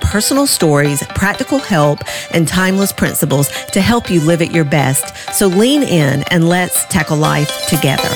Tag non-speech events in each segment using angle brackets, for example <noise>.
personal stories, practical help, and timeless principles to help you live at your best. So lean in and let's tackle life together.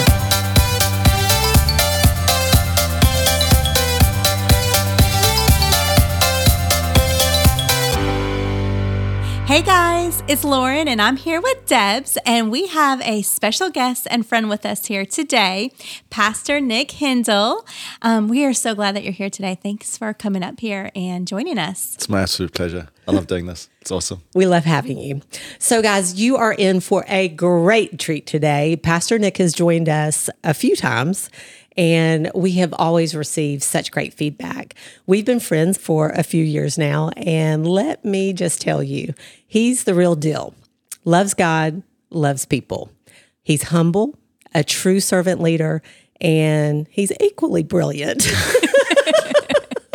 Hey guys, it's Lauren and I'm here with Debbs and we have a special guest and friend with us here today, Pastor Nick Hindle. Um, we are so glad that you're here today. Thanks for coming up here and joining us. It's my absolute pleasure. I love doing this. It's awesome. We love having you. So, guys, you are in for a great treat today. Pastor Nick has joined us a few times and we have always received such great feedback. We've been friends for a few years now, and let me just tell you, he's the real deal. Loves God, loves people. He's humble, a true servant leader, and he's equally brilliant. <laughs>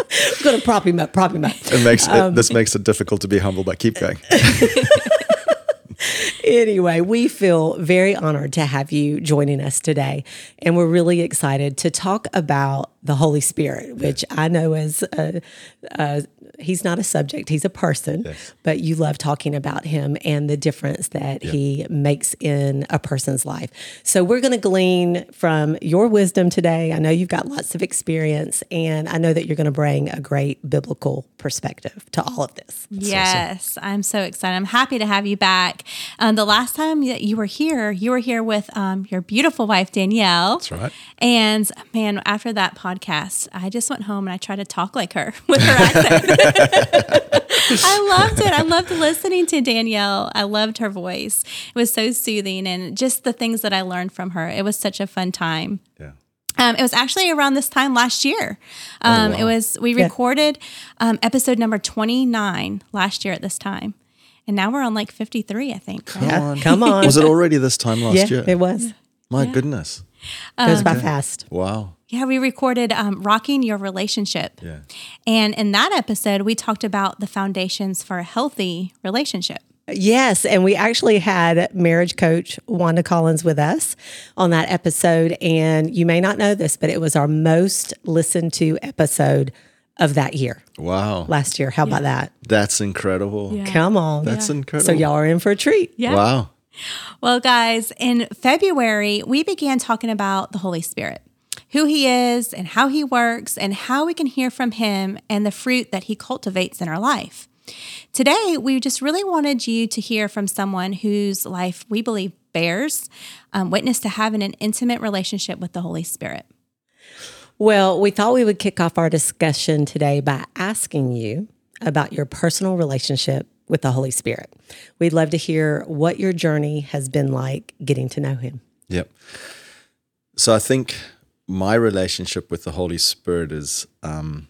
I'm going to prop him up, prop him up. It makes it, um, this makes it difficult to be humble, but keep going. <laughs> <laughs> anyway, we feel very honored to have you joining us today. And we're really excited to talk about the Holy Spirit, which I know is a, a he's not a subject, he's a person, yes. but you love talking about him and the difference that yep. he makes in a person's life. So we're going to glean from your wisdom today. I know you've got lots of experience, and I know that you're going to bring a great biblical perspective to all of this. That's yes, awesome. I'm so excited. I'm happy to have you back. Um, the last time that you were here, you were here with um, your beautiful wife, Danielle. That's right. And man, after that podcast, I just went home and I tried to talk like her <laughs> with her accent. <laughs> I loved it. I loved listening to Danielle. I loved her voice. It was so soothing and just the things that I learned from her. It was such a fun time. Yeah. Um, it was actually around this time last year. Oh, um, oh, wow. It was we recorded um, episode number twenty nine last year at this time, and now we're on like fifty three, I think. Come right? on, come <laughs> on. Was it already this time last yeah, year? It was. My yeah. goodness. Goes by fast. Wow. Yeah, we recorded um, Rocking Your Relationship. Yeah. And in that episode, we talked about the foundations for a healthy relationship. Yes, and we actually had marriage coach Wanda Collins with us on that episode. And you may not know this, but it was our most listened to episode of that year. Wow. Last year. How yeah. about that? That's incredible. Yeah. Come on. That's yeah. incredible. So y'all are in for a treat. Yeah. Wow. Well, guys, in February, we began talking about the Holy Spirit, who he is and how he works, and how we can hear from him and the fruit that he cultivates in our life. Today, we just really wanted you to hear from someone whose life we believe bears um, witness to having an intimate relationship with the Holy Spirit. Well, we thought we would kick off our discussion today by asking you about your personal relationship with the Holy Spirit. We'd love to hear what your journey has been like getting to know Him. Yep. So I think my relationship with the Holy Spirit is, um,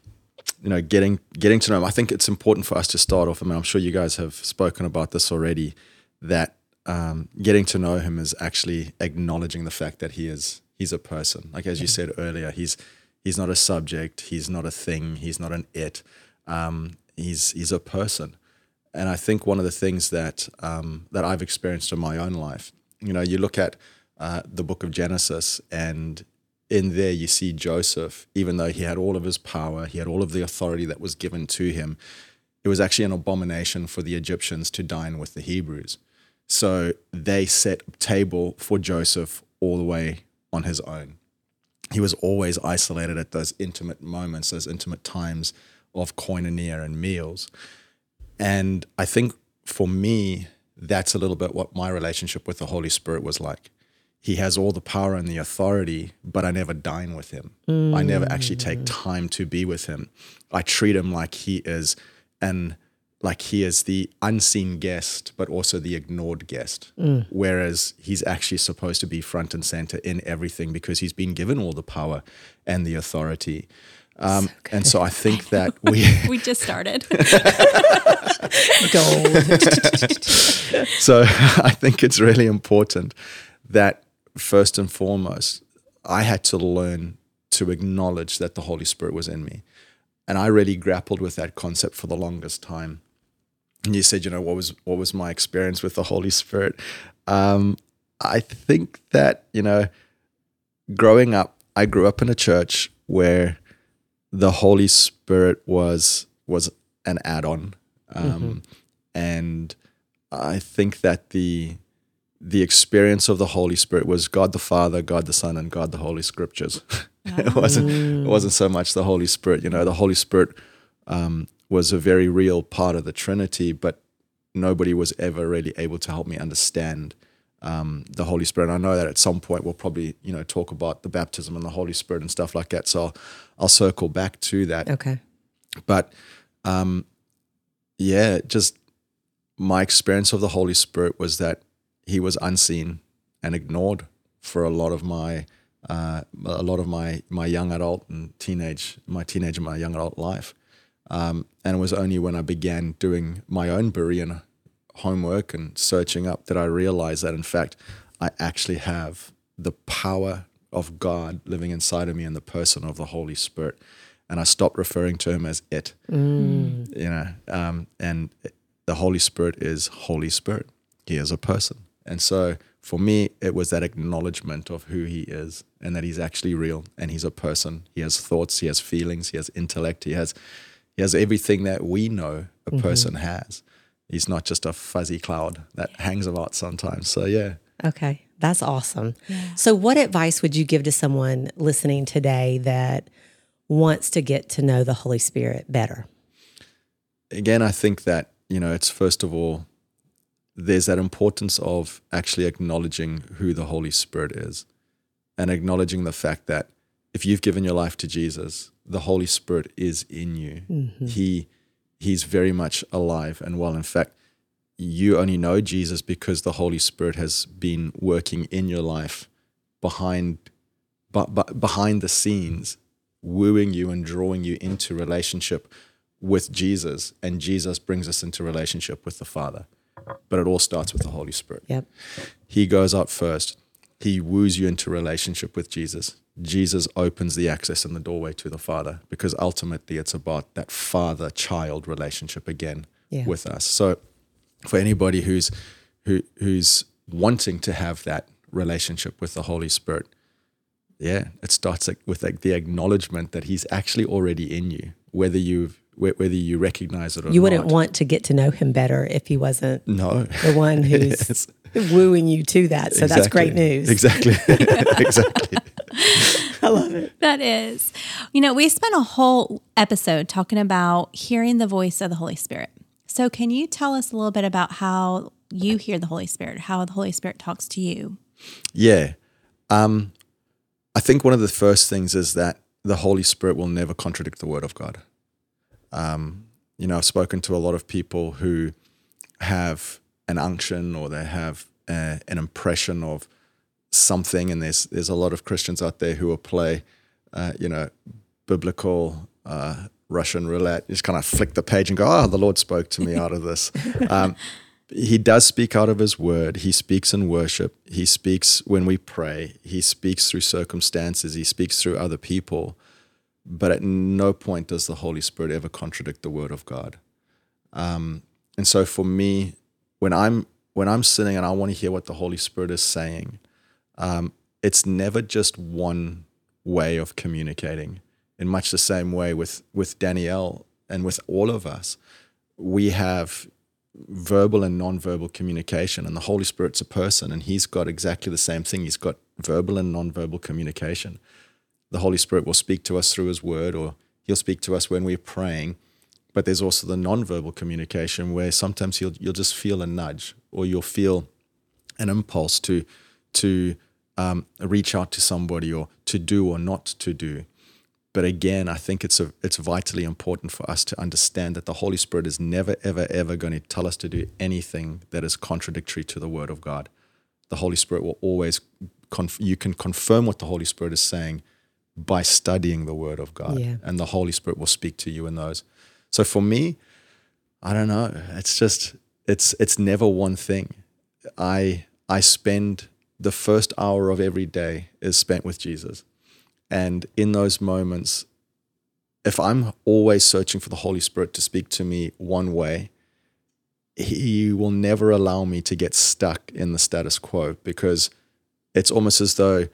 you know, getting getting to know Him. I think it's important for us to start off. I mean, I'm sure you guys have spoken about this already. That um, getting to know Him is actually acknowledging the fact that He is He's a person. Like as you said earlier, He's He's not a subject. He's not a thing. He's not an it. Um, he's He's a person and I think one of the things that um, that I've experienced in my own life, you know, you look at uh, the book of Genesis, and in there you see Joseph, even though he had all of his power, he had all of the authority that was given to him. It was actually an abomination for the Egyptians to dine with the Hebrews. So they set a table for Joseph all the way on his own. He was always isolated at those intimate moments, those intimate times of koinonia and meals. And I think for me, that's a little bit what my relationship with the Holy Spirit was like. He has all the power and the authority, but I never dine with him. Mm. I never actually take mm. time to be with him. I treat him like he is and like he is the unseen guest, but also the ignored guest. Mm. Whereas he's actually supposed to be front and center in everything because he's been given all the power and the authority. Um, and so I think <laughs> that we We just started. Gold. <laughs> so <laughs> I think it's really important that first and foremost, I had to learn to acknowledge that the Holy Spirit was in me. And I really grappled with that concept for the longest time. And you said, you know, what was what was my experience with the Holy Spirit? Um, I think that, you know, growing up, I grew up in a church where the Holy Spirit was was an add-on. Um, and I think that the the experience of the Holy Spirit was God the Father, God the Son, and God the Holy Scriptures. <laughs> it wasn't it wasn't so much the Holy Spirit. You know, the Holy Spirit um, was a very real part of the Trinity, but nobody was ever really able to help me understand um, the Holy Spirit. And I know that at some point we'll probably you know talk about the baptism and the Holy Spirit and stuff like that. So I'll, circle back to that Okay. but um, yeah, just my experience of the Holy Spirit was that he was unseen and ignored for a lot of my uh, a lot of my my young adult and teenage my teenage and my young adult life. Um, and it was only when I began doing my own Berean homework and searching up that I realized that in fact I actually have the power of God living inside of me in the person of the Holy Spirit. And I stopped referring to him as it. You know, um, and the Holy Spirit is Holy Spirit. He is a person. And so for me, it was that acknowledgement of who he is and that he's actually real and he's a person. He has thoughts, he has feelings, he has intellect, he has he has everything that we know a person has. He's not just a fuzzy cloud that hangs about sometimes. So yeah. Okay. That's awesome. So, what advice would you give to someone listening today that wants to get to know the Holy Spirit better? again, I think that, you know, it's first of all, there's that importance of actually acknowledging who the Holy Spirit is and acknowledging the fact that if you've given your life to Jesus, the Holy Spirit is in you. Mm-hmm. He he's very much alive and well. In fact, you only know Jesus because the Holy Spirit has been working in your life behind but, but behind the scenes, wooing you and drawing you into relationship with Jesus, and Jesus brings us into relationship with the Father. But it all starts with the Holy Spirit. Yep. He goes out first. He woos you into relationship with Jesus. Jesus opens the access and the doorway to the Father because ultimately it's about that father child relationship again Yeah. with us. So for anybody who's who who's wanting to have that relationship with the Holy Spirit, yeah, it starts with like the acknowledgement that He's actually already in you, whether you've whether you recognize it or not. You wouldn't not. want to get to know him better if he wasn't no the one <laughs> who's Yes. wooing you to that. So that's great news. Exactly. <laughs> <laughs> exactly. I love it. That is. You know, we spent a whole episode talking about hearing the voice of the Holy Spirit. So, can you tell us a little bit about how you hear the Holy Spirit, how the Holy Spirit talks to you? Yeah. Um, I think one of the first things is that the Holy Spirit will never contradict the Word of God. Um, you know, I've spoken to a lot of people who have an unction or they have uh, an impression of something, and there's there's a lot of Christians out there who will play, uh, you know, biblical uh, Russian roulette. Just kind of flick the page and go, "Oh, the Lord spoke to me out of this." <laughs> Um, he does speak out of his word. He speaks in worship. He speaks when we pray. He speaks through circumstances. He speaks through other people. But at no point does the Holy Spirit ever contradict the word of God. Um, and so for me, when I'm when I'm sitting and I want to hear what the Holy Spirit is saying, um, it's never just one way of communicating. In much the same way with with Danielle and with all of us, we have verbal and non-verbal communication and the holy spirit's a person and he's got exactly the same thing. He's got verbal and non-verbal communication. The holy spirit will speak to us through his word or he'll speak to us when we're praying but there's also the non-verbal communication where sometimes you'll you'll just feel a nudge or you'll feel an impulse to to um, reach out to somebody or to do or not to do but again, I think it's a, it's vitally important for us to understand that the Holy Spirit is never, ever, ever going to tell us to do anything that is contradictory to the Word of God. The Holy Spirit will always, conf- you can confirm what the Holy Spirit is saying by studying the Word of God, Yeah. and the Holy Spirit will speak to you in those. So for me, I don't know. It's just it's it's never one thing. I I spend the first hour of every day is spent with Jesus. And in those moments, if I'm always searching for the Holy Spirit to speak to me one way, he will never allow me to get stuck in the status quo because it's almost as though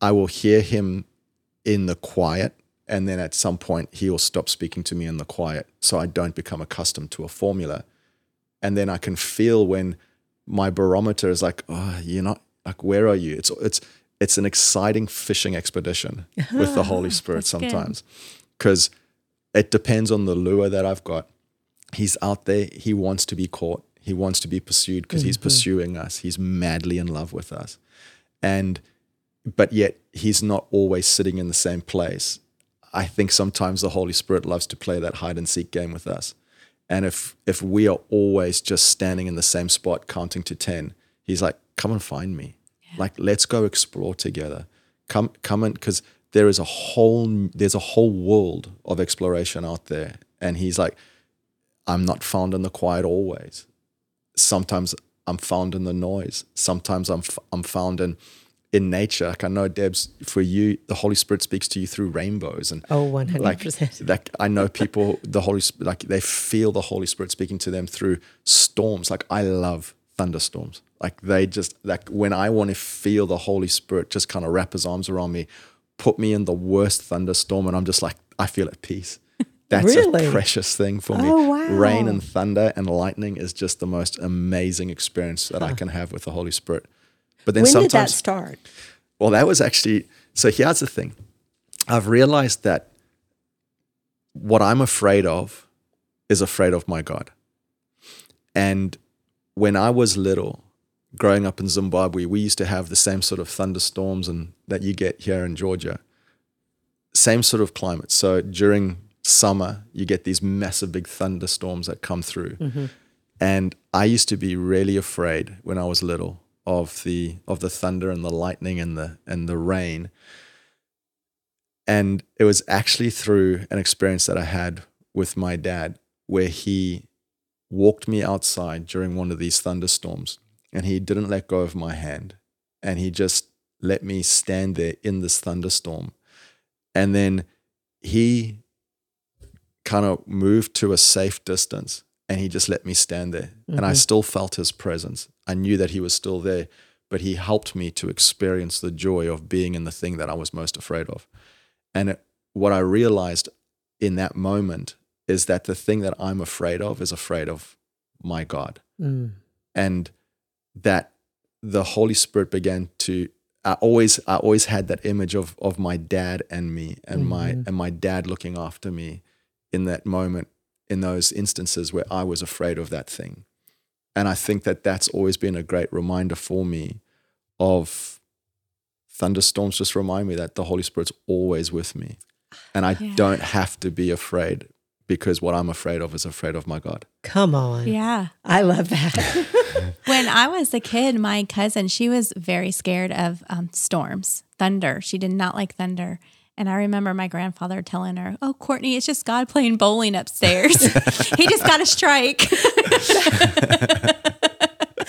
I will hear him in the quiet and then at some point he will stop speaking to me in the quiet so I don't become accustomed to a formula. And then I can feel when my barometer is like, oh, you're not like where are you? It's it's it's an exciting fishing expedition <laughs> with the Holy Spirit sometimes. Because it depends on the lure that I've got. He's out there, he wants to be caught, he wants to be pursued because he's mm-hmm. pursuing us. He's madly in love with us. And but yet he's not always sitting in the same place. I think sometimes the Holy Spirit loves to play that hide and seek game with us. And if if we are always just standing in the same spot counting to 10, he's like, "Come and find me. Like let's go explore together. Come come and cuz there is a whole there's a whole world of exploration out there." And he's like, "I'm not found in the quiet always. Sometimes I'm found in the noise. Sometimes I'm f- I'm found in in nature. Like I know Debbs, for you, the Holy Spirit speaks to you through rainbows and Oh, 100%. like like I know people the Holy Spirit like they feel the Holy Spirit speaking to them through storms. Like I love thunderstorms. Like they just like when I want to feel the Holy Spirit just kind of wrap his arms around me, put me in the worst thunderstorm and I'm just like I feel at peace. <laughs> That's Really? a precious thing for me. Oh, wow. Rain and thunder and lightning is just the most amazing experience that I can have with the Holy Spirit. But then when did that sometimes start? well, that was actually so. Here's the thing I've realized that what I'm afraid of is afraid of my God. And when I was little, growing up in Zimbabwe, we used to have the same sort of thunderstorms and that you get here in Georgia. Same sort of climate. So during summer, you get these massive big thunderstorms that come through. Mm-hmm. And I used to be really afraid when I was little of the of the thunder and the lightning and the and the rain. And it was actually through an experience that I had with my dad where he walked me outside during one of these thunderstorms and he didn't let go of my hand and he just let me stand there in this thunderstorm. And then he kind of moved to a safe distance and he just let me stand there. And I mm-hmm. still felt his presence. I knew that he was still there, but he helped me to experience the joy of being in the thing that I was most afraid of. And it, what I realized in that moment is that the thing that I'm afraid of is afraid of my God. Mm. And that the Holy Spirit began to I always I always had that image of of my dad and me and my and my dad looking after me in that moment in those instances where I was afraid of that thing. And I think that that's always been a great reminder for me of thunderstorms just remind me that the Holy Spirit's always with me. And I Yeah. don't have to be afraid because what I'm afraid of is afraid of my God. Come on. Yeah. I love that. <laughs> When I was a kid, my cousin, she was very scared of um, storms, thunder. She did not like thunder. And I remember my grandfather telling her, Oh, Courtney, it's just God playing bowling upstairs. <laughs> he just got a strike. <laughs>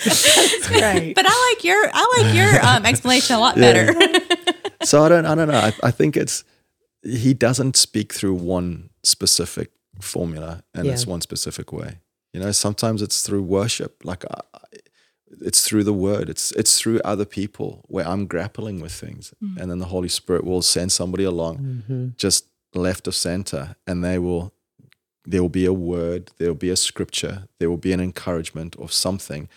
That's great. but I like your I like your um, explanation a lot better. so I don't I don't know. I, I think it's he doesn't speak through one specific formula and it's Yeah. one specific way. You know, sometimes it's through worship, like I, I- it's through the word. It's it's through other people where I'm grappling with things, mm. and then the Holy Spirit will send somebody along, mm-hmm. just left of center, and they will. There will be a word, there will be a scripture, there will be an encouragement of something,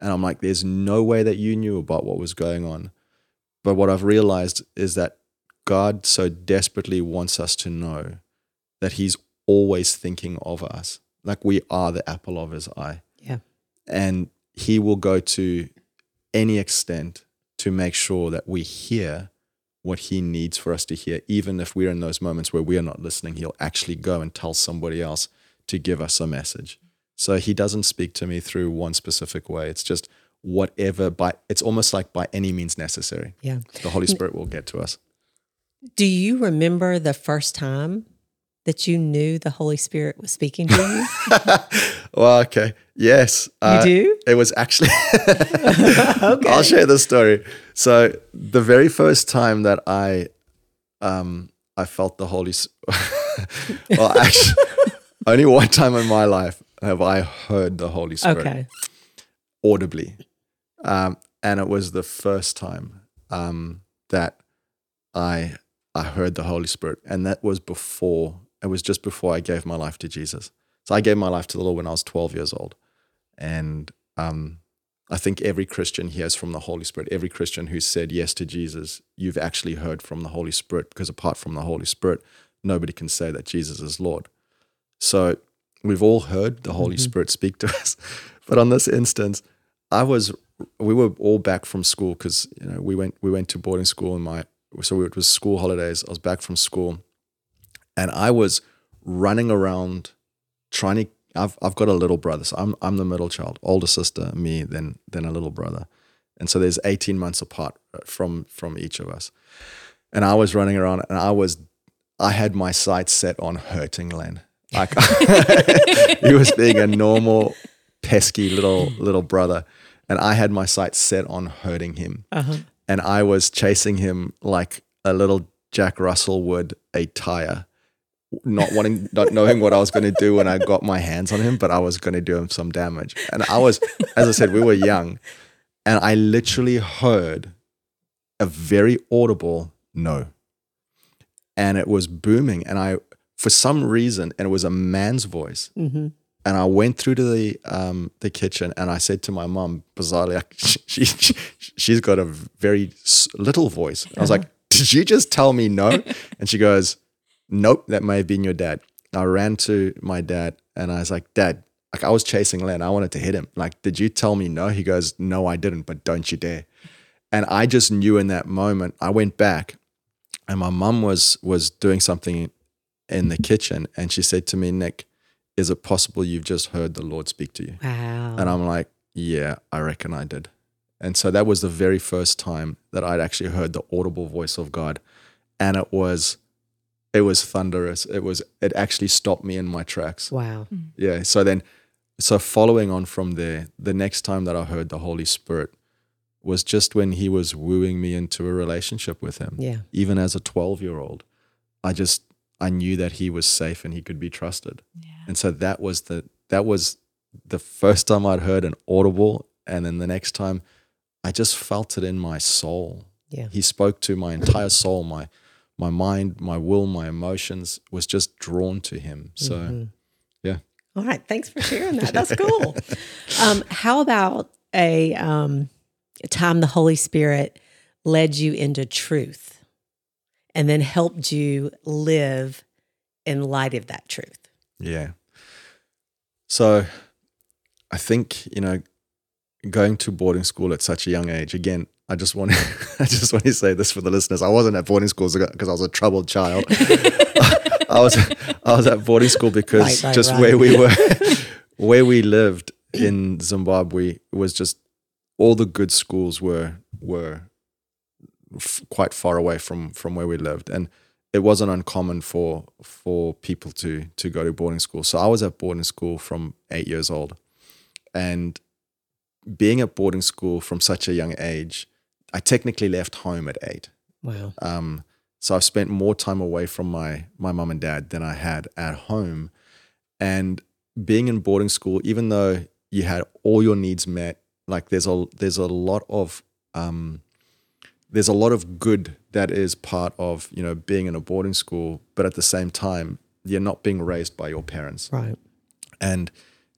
and I'm like, there's no way that you knew about what was going on, but what I've realized is that God so desperately wants us to know that He's always thinking of us. Like we are the apple of His eye. Yeah. And He will go to any extent to make sure that we hear what He needs for us to hear. Even if we're in those moments where we are not listening, He'll actually go and tell somebody else to give us a message. So He doesn't speak to me through one specific way. It's just whatever by it's almost like by any means necessary Yeah. the Holy Spirit will get to us. Do you remember the first time that you knew the Holy Spirit was speaking to you? <laughs> well, okay. Yes. You do? It was actually. <laughs> okay. I'll share the story. So the very first time that I, um, I felt the Holy. S- <laughs> well, actually, only one time in my life have I heard the Holy Spirit Okay. audibly, um, and it was the first time um, that I I heard the Holy Spirit, and that was before. It was just before I gave my life to Jesus. So I gave my life to the Lord when I was 12 years old, and um, I think every Christian hears from the Holy Spirit. Every Christian who said yes to Jesus, you've actually heard from the Holy Spirit, because apart from the Holy Spirit, nobody can say that Jesus is Lord. So we've all heard the Holy Spirit speak to <laughs> us, but on this instance, I was we were all back from school because you know we went we went to boarding school in my so it was school holidays. I was back from school, and I was running around trying to. I've I've got a little brother, so I'm I'm the middle child, older sister, me, then then a little brother, and so there's 18 months apart uh, from from each of us, and I was running around and I was I had my sights set on hurting Len. Like <laughs> he was being a normal, pesky little little brother, and I had my sights set on hurting him. Uh-huh. And I was chasing him like a little Jack Russell would a tire, not wanting, not knowing what I was going to do when I got my hands on him, but I was going to do him some damage. And I was, as I said, we were young, and I literally heard a very audible no. And it was booming and i for some reason and it was a man's voice. And i went through to the um the kitchen and i said to my mom bizarrely like, <laughs> she, she she's got a very little voice. I was like did you just tell me no? And she goes nope that may have been your dad. I ran to my dad and i was like dad like i was chasing len. I wanted to hit him. Like did you tell me no? He goes no i didn't but don't you dare. And i just knew in that moment i went back and my mum was was doing something in the kitchen and she said to me nick is it possible you've just heard the lord speak to you? Wow. and i'm like yeah i reckon i did. And so that was the very first time that i'd actually heard the audible voice of god. And it was it was thunderous it was it actually stopped me in my tracks wow. Hmm. yeah so then so following on from there the next time that i heard the holy spirit was just when he was wooing me into a relationship with him Yeah. even as a 12 year old i just i knew that he was safe and he could be trusted Yeah. and so that was the that was the first time i'd heard an audible and then the next time i just felt it in my soul Yeah. he spoke to my entire soul my my mind my will my emotions was just drawn to him so yeah All right. Thanks for sharing that. That's <laughs> cool. um, how about a, um, a time the Holy Spirit led you into truth and then helped you live in light of that truth? Yeah. So I think, you know, going to boarding school at such a young age, again, I just want to, <laughs> I just want to say this for the listeners. I wasn't at boarding school because I was a troubled child. <laughs> I was I was at boarding school because Right, right, just right. where we were <laughs> where we lived in Zimbabwe was just all the good schools were were f- quite far away from from where we lived and it wasn't uncommon for for people to to go to boarding school. So I was at boarding school from 8 years old. And being at boarding school from such a young age, I technically left home at 8. Wow. Um, so I've spent more time away from my my mum and dad than I had at home. And being in boarding school, even though you had all your needs met, like there's a there's a lot of um, there's a lot of good that is part of you know being in a boarding school, but at the same time you're not being raised by your parents Right. and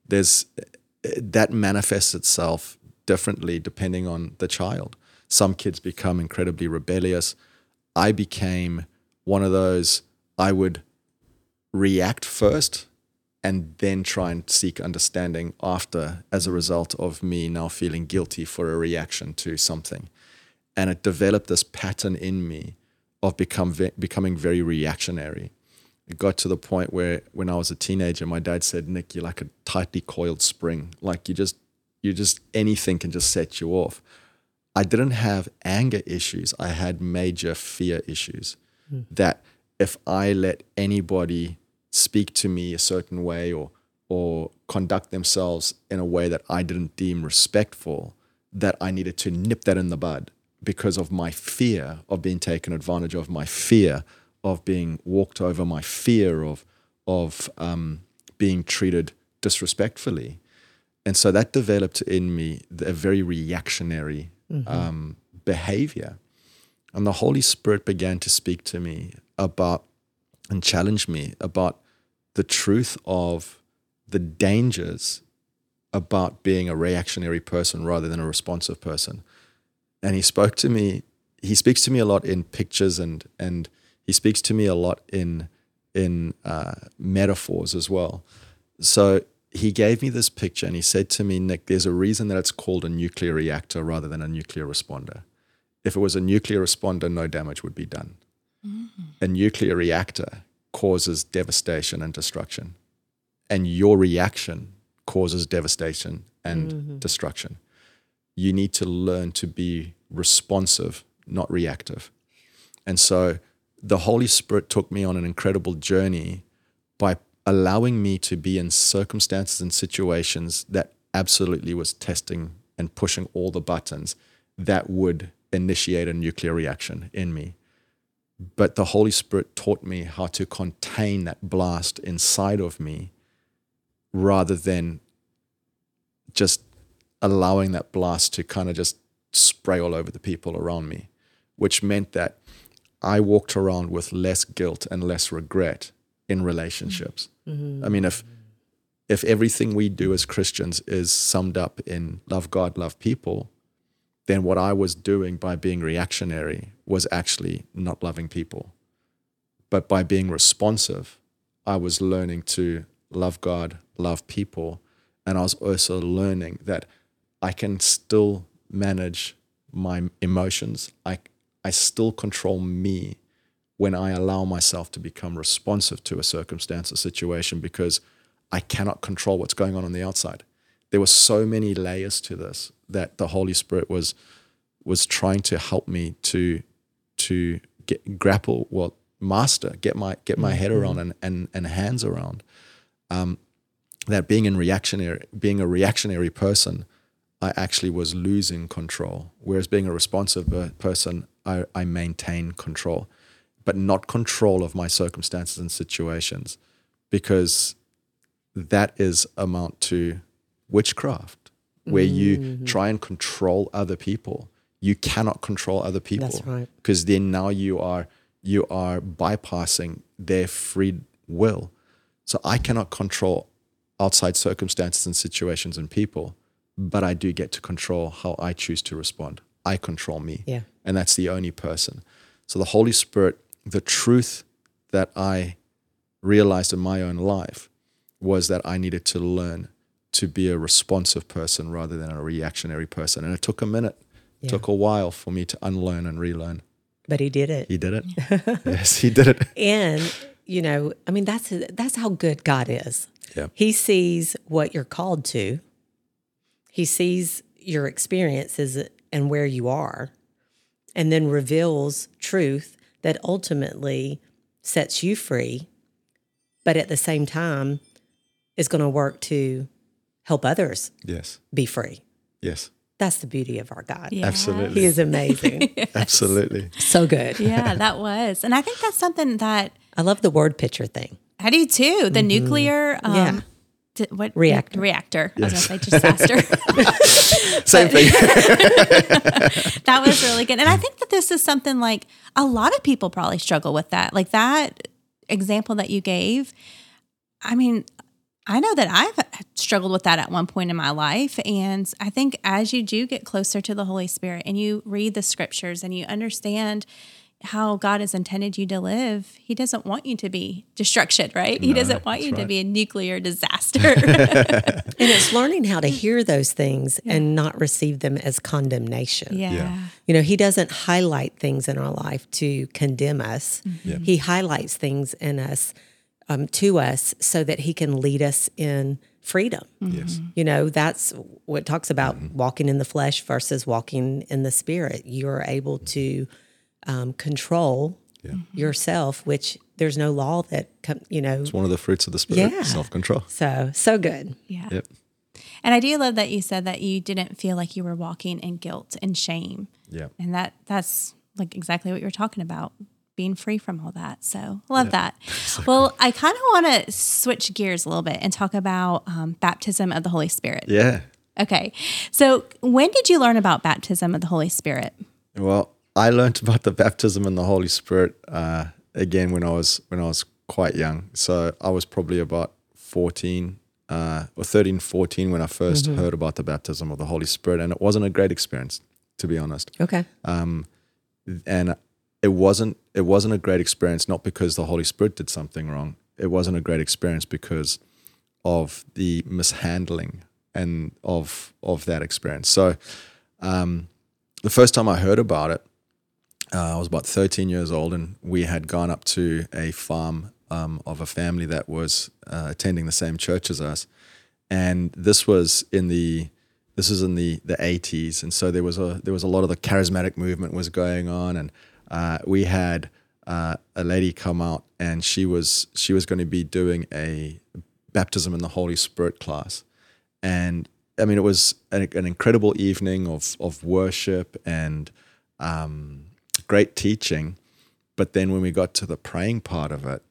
there's that manifests itself differently depending on the child some kids become incredibly rebellious i became one of those i would react first and then try and seek understanding after as a result of me now feeling guilty for a reaction to something and it developed this pattern in me of become ve- becoming very reactionary it got to the point where when I was a teenager, my dad said, Nick, you're like a tightly coiled spring. Like you just, you just, anything can just set you off. I didn't have anger issues. I had major fear issues. that if I let anybody speak to me a certain way or or conduct themselves in a way that I didn't deem respectful, that I needed to nip that in the bud because of my fear of being taken advantage of, my fear of being walked over, my fear of of um, being treated disrespectfully, and so that developed in me a very reactionary um, behavior, and the Holy Spirit began to speak to me about and challenge me about the truth of the dangers about being a reactionary person rather than a responsive person. And he spoke to me, he speaks to me a lot in pictures and and he speaks to me a lot in in uh, metaphors as well. So he gave me this picture and he said to me, Nick, there's a reason that it's called a nuclear reactor rather than a nuclear responder. If it was a nuclear responder, no damage would be done. Mm. A nuclear reactor causes devastation and destruction and your reaction causes devastation and mm-hmm. destruction. You need to learn to be responsive, not reactive. And so the Holy Spirit took me on an incredible journey by allowing me to be in circumstances and situations that absolutely was testing and pushing all the buttons that would initiate a nuclear reaction in me. But the Holy Spirit taught me how to contain that blast inside of me rather than just allowing that blast to kind of just spray all over the people around me, which meant that I walked around with less guilt and less regret in relationships. Mm-hmm. I mean, if if everything we do as Christians is summed up in love God, love people, then what I was doing by being reactionary was actually not loving people. But by being responsive, I was learning to love God, love people, and I was also learning that I can still manage my emotions. I I still control me when I allow myself to become responsive to a circumstance or situation because I cannot control what's going on on the outside. There were so many layers to this that the Holy Spirit was was trying to help me to to get grapple well master get my get my head around and and, and hands around. Um, that being in reactionary being a reactionary person I actually was losing control. Whereas being a responsive person I, I maintain control but not control of my circumstances and situations because that is amount to witchcraft where you mm. try and control other people. You cannot control other people That's right. because then now you are you are bypassing their free will. So i cannot control outside circumstances and situations and people but i do get to control how i choose to respond. I control me. Yeah. and that's the only person. So the holy spirit the truth that i realized in my own life was that i needed to learn to be a responsive person rather than a reactionary person and it took a minute it took a while for me to unlearn and relearn But he did it. he did it <laughs> yes he did it And you know, I mean, that's that's how good God is. Yeah. He sees what you're called to. He sees your experiences and where you are, and then reveals truth that ultimately sets you free, but at the same time is going to work to help others yes be free. yes That's the beauty of our God. Yeah. Absolutely. He is amazing. <laughs> absolutely so good. Yeah, that was. And I think that's something that I love the word picture thing. I do too. The nuclear um, Yeah. D- what Reactor. reactor. I was gonna say disaster. <laughs> same thing <laughs> that was really good. And I think that this is something like a lot of people probably struggle with that. Like that example that you gave. I mean, I know that I've struggled with that at one point in my life. And I think as you do get closer to the Holy Spirit and you read the scriptures and you understand how God has intended you to live, He doesn't want you to be destruction, right? he doesn't want that's you to be a nuclear disaster. <laughs> And it's learning how to hear those things and not receive them as condemnation. yeah. You know, he doesn't highlight things in our life to condemn us. Mm-hmm. He highlights things in us um, to us so that he can lead us in freedom. Mm-hmm. yes You know, that's what talks about mm-hmm. walking in the flesh versus walking in the spirit. You're able to um, control Yeah. yourself, which there's no law that com- you know. It's one of the fruits of the spirit, Yeah. self control. So so good. Yeah. Yep. And I do love that you said that you didn't feel like you were walking in guilt and shame. Yeah. And that that's like exactly what you're talking about, being free from all that. So love that. <laughs> Well, I kind of want to switch gears a little bit and talk about um, baptism of the Holy Spirit. Yeah. Okay. So when did you learn about baptism of the Holy Spirit? Well, I learned <laughs> about the baptism in the Holy Spirit uh, again when I was when I was quite young. So I was probably about 14 uh, or 13, 14 when I 1st heard about the baptism of the Holy Spirit. And it wasn't a great experience, to be honest. Okay. Um, and it wasn't it wasn't a great experience not because the holy spirit did something wrong it wasn't a great experience because of the mishandling and of of that experience so um, the first time i heard about it uh, i was about 13 years old and we had gone up to a farm um, of a family that was uh, attending the same church as us. And this was in the this was in the the 80s and so there was a there was a lot of the charismatic movement was going on. And uh, we had uh, a lady come out and she was she was going to be doing a baptism in the holy spirit class. And i mean it was an, an incredible evening of of worship and um, great teaching but then when we got to the praying part of it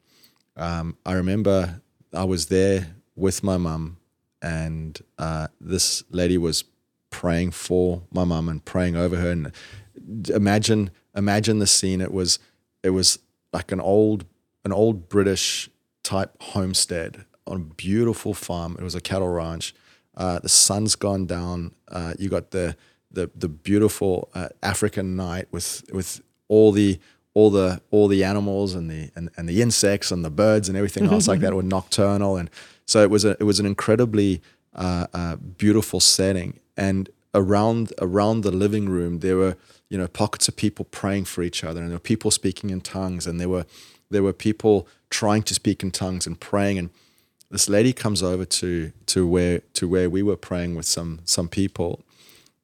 um, I remember I was there with my mum, and uh, this lady was praying for my mum and praying over her. And imagine, imagine the scene. It was, it was like an old, an old British type homestead on a beautiful farm. It was a cattle ranch. Uh, the sun's gone down. Uh, you got the the the beautiful uh, African night with with all the all the all the animals and the and, and the insects and the birds and everything else like that were <laughs> nocturnal. And so it was a it was an incredibly uh, uh, beautiful setting. And around around the living room there were you know pockets of people praying for each other and there were people speaking in tongues and there were there were people trying to speak in tongues and praying. And this lady comes over to to where to where we were praying with some some people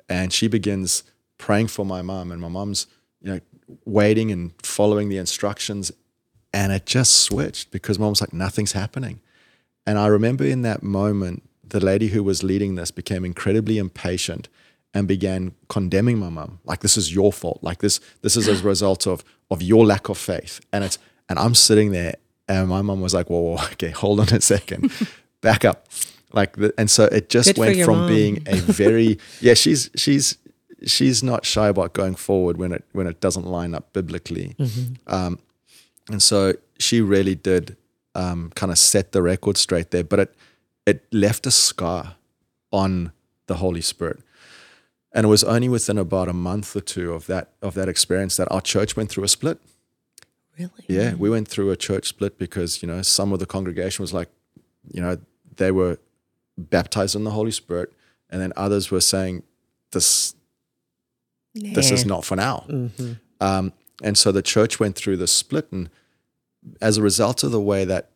and she begins praying for my mom and my mom's you know waiting and following the instructions and it just switched because mom was like nothing's happening. And i remember in that moment the lady who was leading this became incredibly impatient and began condemning my mom like this is your fault. Like this this is as a result of of your lack of faith. And it's and i'm sitting there and my mom was like whoa, whoa okay hold on a second. Back up. Like the, and so it just Good went from mom. being a very yeah she's she's she's not shy about going forward when it when it doesn't line up biblically. Um, and so she really did um, kind of set the record straight there but it it left a scar on the holy spirit. And it was only within about a month or two of that of that experience that our church went through a split. Really? yeah, we went through a church split because you know some of the congregation was like, you know, they were baptized in the Holy Spirit, and then others were saying, "This, this is not for now." Um, and so the church went through the split, and as a result of the way that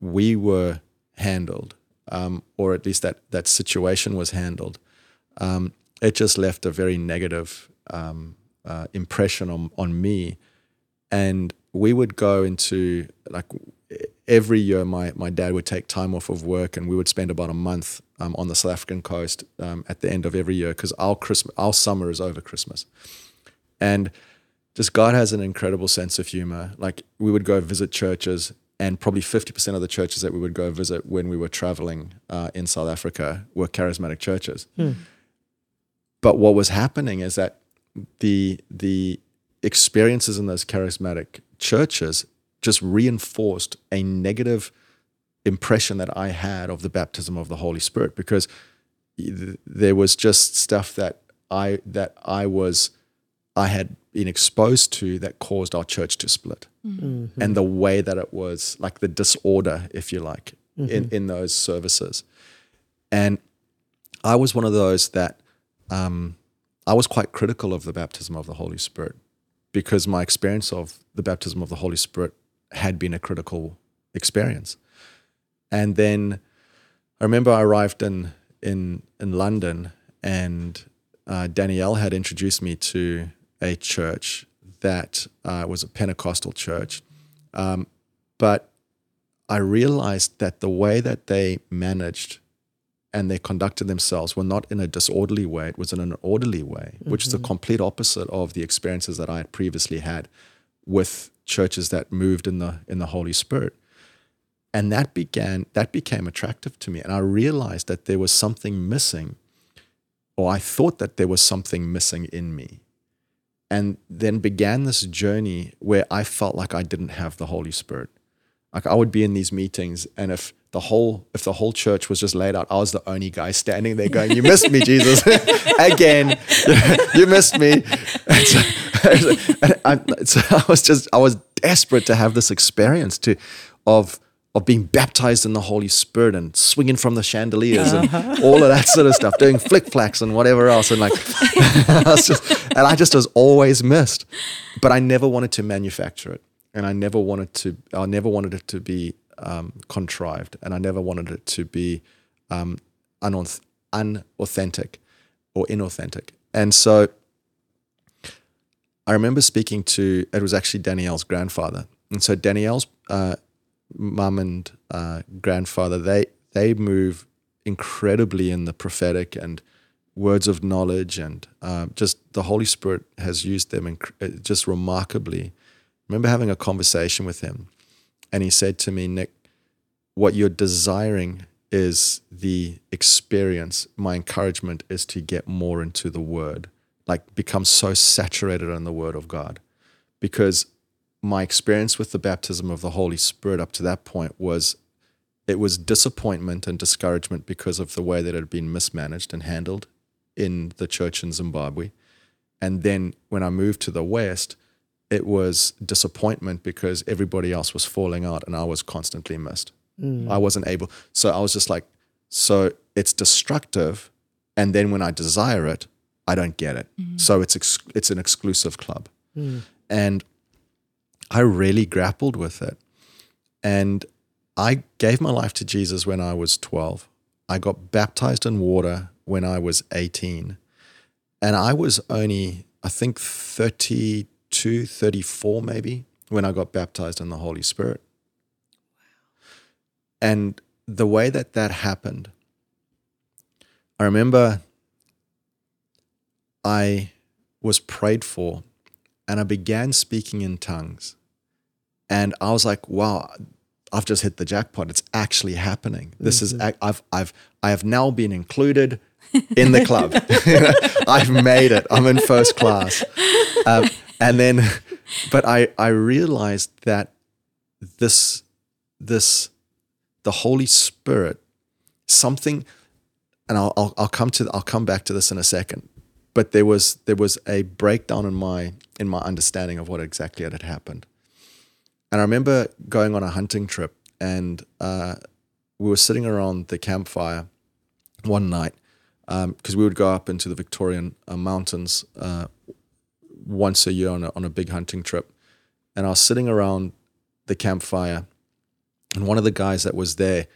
we were handled, um, or at least that that situation was handled, um, it just left a very negative um, uh, impression on on me. And we would go into like every year my, my dad would take time off of work and we would spend about a month um, on the south african coast um, at the end of every year because our christmas our summer is over christmas. And just god has an incredible sense of humor. Like we would go visit churches and probably 50% of the churches that we would go visit when we were traveling uh, in south africa were charismatic churches. But what was happening is that the the experiences in those charismatic churches just reinforced a negative impression that I had of the baptism of the Holy Spirit because there was just stuff that I that I was I had been exposed to that caused our church to split. And the way that it was like the disorder if you like in in those services. And I was one of those that um, I was quite critical of the baptism of the Holy Spirit because my experience of the baptism of the Holy Spirit had been a critical experience. And then I remember I arrived in in in London, and uh, Danielle had introduced me to a church that uh, was a Pentecostal church, um, but I realized that the way that they managed and they conducted themselves were not in a disorderly way; it was in an orderly way, mm-hmm. which is the complete opposite of the experiences that I had previously had with churches that moved in the in the Holy Spirit. And that began that became attractive to me, and I realized that there was something missing, or I thought that there was something missing in me and then began this journey where I felt like I didn't have the Holy Spirit. Like I would be in these meetings, and if the whole if the whole church was just laid out, I was the only guy standing there going, "You missed me, Jesus, <laughs> again. <laughs> you missed me." <laughs> <laughs> And I, so I was just I was desperate to have this experience to of of being baptized in the Holy Spirit and swinging from the chandeliers and uh-huh. all of that sort of stuff, doing flick flacks and whatever else. And like, <laughs> I just, and I just was always missed. But I never wanted to manufacture it. And I never wanted to, I never wanted it to be um, contrived. And I never wanted it to be um, unauth- unauthentic or inauthentic. And so I remember speaking to, it was actually Danielle's grandfather. And so Danielle's, uh, mum and uh, grandfather, they they move incredibly in the prophetic and words of knowledge, and uh, just the Holy Spirit has used them inc- uh, just remarkably. I remember having a conversation with him, and he said to me, Nick, what you're desiring is the experience. My encouragement is to get more into the Word, like become so saturated in the Word of God, because my experience with the baptism of the Holy Spirit up to that point was it was disappointment and discouragement because of the way that it had been mismanaged and handled in the church in Zimbabwe. And then when I moved to the West, it was disappointment because everybody else was falling out and I was constantly missed. Mm. I wasn't able. So I was just like, so it's destructive. And then when I desire it, I don't get it. Mm. So it's ex- it's an exclusive club. Mm. And I really grappled with it. And I gave my life to Jesus when I was 12. I got baptized in water when I was 18. And I was only, I think, 32, 34 maybe when I got baptized in the Holy Spirit. Wow. And the way that that happened, I remember I was prayed for and I began speaking in tongues. And I was like, wow, I've just hit the jackpot. It's actually happening. This mm-hmm. is I've I've I have now been included in the club. <laughs> I've made it. I'm in first class. Um, and then, but I I realized that this this the Holy Spirit something, and I'll, I'll I'll come to I'll come back to this in a second. But there was there was a breakdown in my in my understanding of what exactly had happened. And I remember going on a hunting trip, and uh, we were sitting around the campfire one night because um, we would go up into the Victorian uh, mountains uh, once a year on a, on a big hunting trip. And I was sitting around the campfire, and one of the guys that was there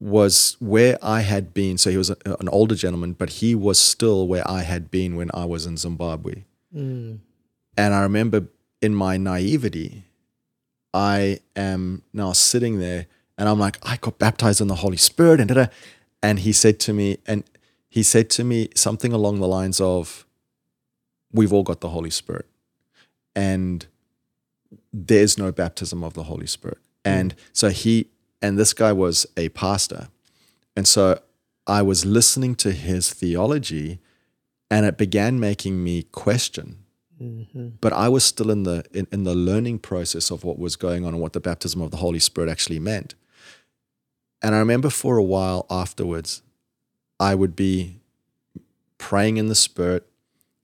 was where I had been. So he was a, an older gentleman, but he was still where I had been when I was in Zimbabwe. Mm. And I remember in my naivety, I am now sitting there and I'm like, I got baptized in the Holy Spirit and da-da. and he said to me, and he said to me something along the lines of, We've all got the Holy Spirit. And there's no baptism of the Holy Spirit. And so he and this guy was a pastor. And so I was listening to his theology and it began making me question Mm-hmm. But I was still in the in, in the learning process of what was going on and what the baptism of the Holy Spirit actually meant. And I remember for a while afterwards, I would be praying in the Spirit,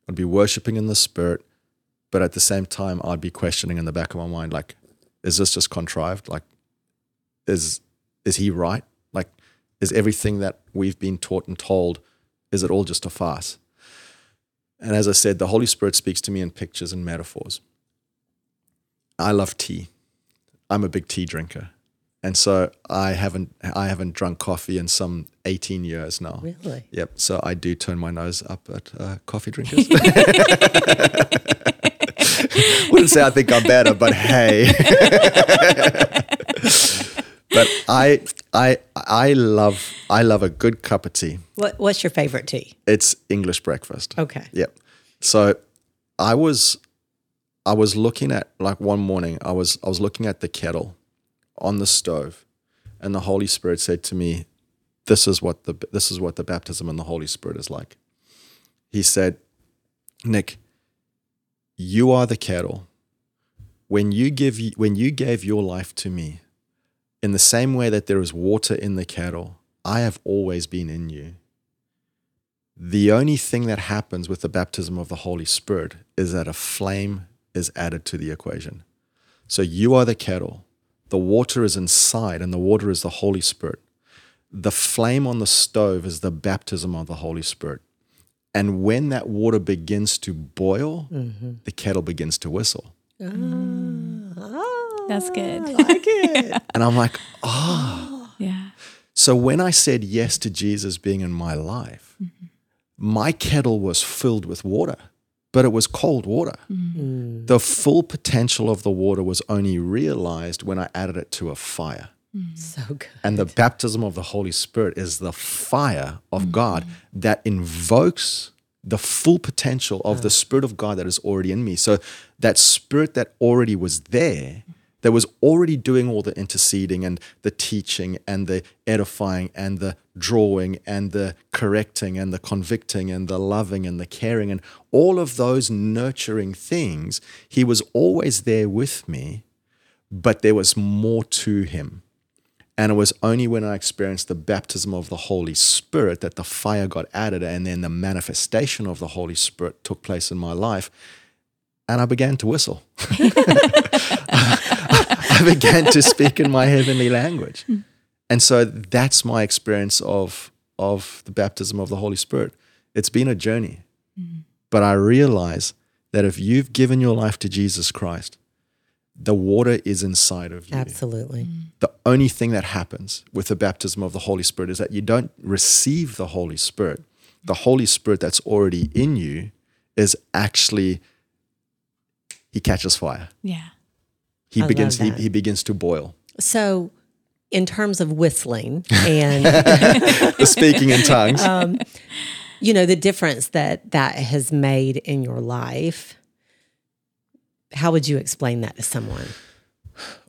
I'd be worshiping in the Spirit, but at the same time, I'd be questioning in the back of my mind, like, is this just contrived? Like, is is he right? Like, is everything that we've been taught and told, is it all just a farce? And as I said, the Holy Spirit speaks to me in pictures and metaphors. I love tea. I'm a big tea drinker. And so I haven't I haven't drunk coffee in some 18 years now. Really? Yep. So I do turn my nose up at uh, coffee drinkers. <laughs> <laughs> Wouldn't say I think I'm better, but hey. <laughs> but I I I love I love a good cup of tea. What, what's your favorite tea? It's English breakfast. Okay. Yep. So I was I was looking at like one morning I was I was looking at the kettle on the stove and the Holy Spirit said to me this is what the this is what the baptism in the Holy Spirit is like. He said, "Nick, you are the kettle. When you give when you gave your life to me, in the same way that there is water in the kettle, I have always been in you." The only thing that happens with the baptism of the Holy Spirit is that a flame is added to the equation. So you are the kettle. The water is inside, and the water is the Holy Spirit. The flame on the stove is the baptism of the Holy Spirit. And when that water begins to boil, mm-hmm. the kettle begins to whistle. Ah. That's good. I Like <laughs> it. And I'm like, oh. Yeah. So when I said yes to Jesus being in my life, mm-hmm. my kettle was filled with water, but it was cold water. Mm. The full potential of the water was only realized when I added it to a fire. Mm. so good. And the baptism of the Holy Spirit is the fire of mm-hmm. God that invokes the full potential of the ah. Spirit of God that is already in me. So that Spirit that already was there, mm-hmm. That was already doing all the interceding and the teaching and the edifying and the drawing and the correcting and the convicting and the loving and the caring and all of those nurturing things, He was always there with me, but there was more to Him. And it was only when I experienced the baptism of the Holy Spirit that the fire got added and then the manifestation of the Holy Spirit took place in my life. And I began to whistle. <laughs> <laughs> I began to speak in my heavenly language. Hmm. And so that's my experience of, of the baptism of the Holy Spirit. It's been a journey. Hmm. But I realize that if you've given your life to Jesus Christ, the water is inside of you Absolutely. Hmm. the only thing that happens with the baptism of the Holy Spirit is that you don't receive the Holy Spirit. The Holy Spirit that's already in you is actually he catches fire. Yeah. He I begins he, he begins to boil. So, in terms of whistling and The <laughs> speaking in tongues. <laughs> Um, you know the difference that that has made in your life, how would you explain that to someone?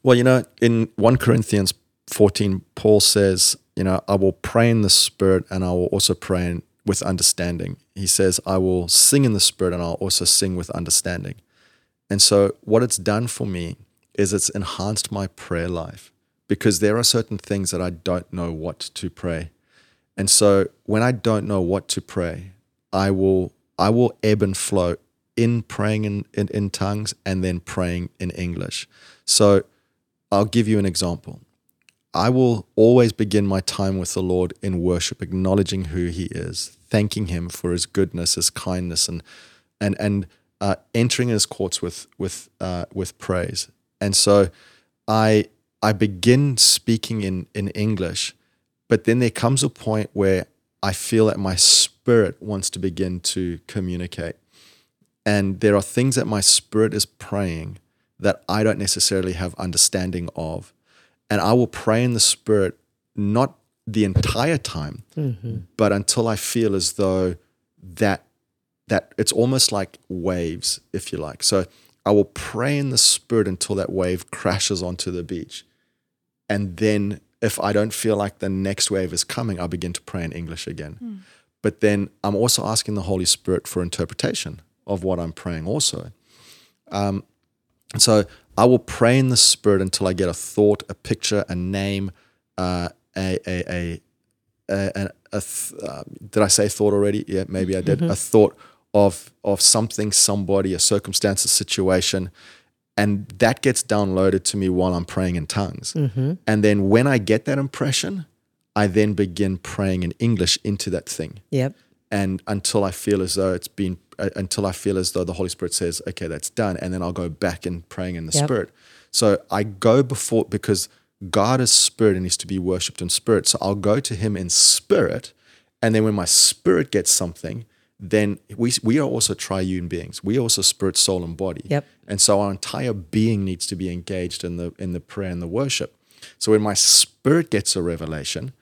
Well, you know, in 1 Corinthians 14, Paul says, you know, I will pray in the Spirit and I will also pray in, with understanding. He says, I will sing in the Spirit and I'll also sing with understanding. And so, what it's done for me is it's enhanced my prayer life because there are certain things that I don't know what to pray. And so, when I don't know what to pray, I will I will ebb and flow in praying in, in, in tongues and then praying in English. So, I'll give you an example. I will always begin my time with the Lord in worship, acknowledging who He is, thanking Him for His goodness, His kindness, and and and uh, entering His courts with with uh, with praise. And so, I I begin speaking in in English, but then there comes a point where I feel that my spirit wants to begin to communicate, and there are things that my spirit is praying that I don't necessarily have understanding of. And I will pray in the spirit, not the entire time, mm-hmm. but until I feel as though that that it's almost like waves, if you like. So I will pray in the spirit until that wave crashes onto the beach. And then if I don't feel like the next wave is coming, I'll begin to pray in English again. But then I'm also asking the Holy Spirit for interpretation of what I'm praying also. And so I will pray in the spirit until I get a thought, a picture, a name, uh, a, a, a, a, a, a th- uh, did I say thought already? Yeah, maybe I did. A thought of of something, somebody, a circumstance, a situation, and that gets downloaded to me while I'm praying in tongues. And then when I get that impression, I then begin praying in English into that thing Yep. and until I feel as though it's been, uh, until I feel as though the Holy Spirit says, okay, that's done. And then I'll go back and praying in the Yep. Spirit. So I go before, because God is spirit and is to be worshipped in spirit. So I'll go to Him in spirit. And then when my spirit gets something, then we we are also triune beings. We are also spirit, soul, and body. Yep. And so our entire being needs to be engaged in the in the prayer and the worship. So when my spirit gets a revelation,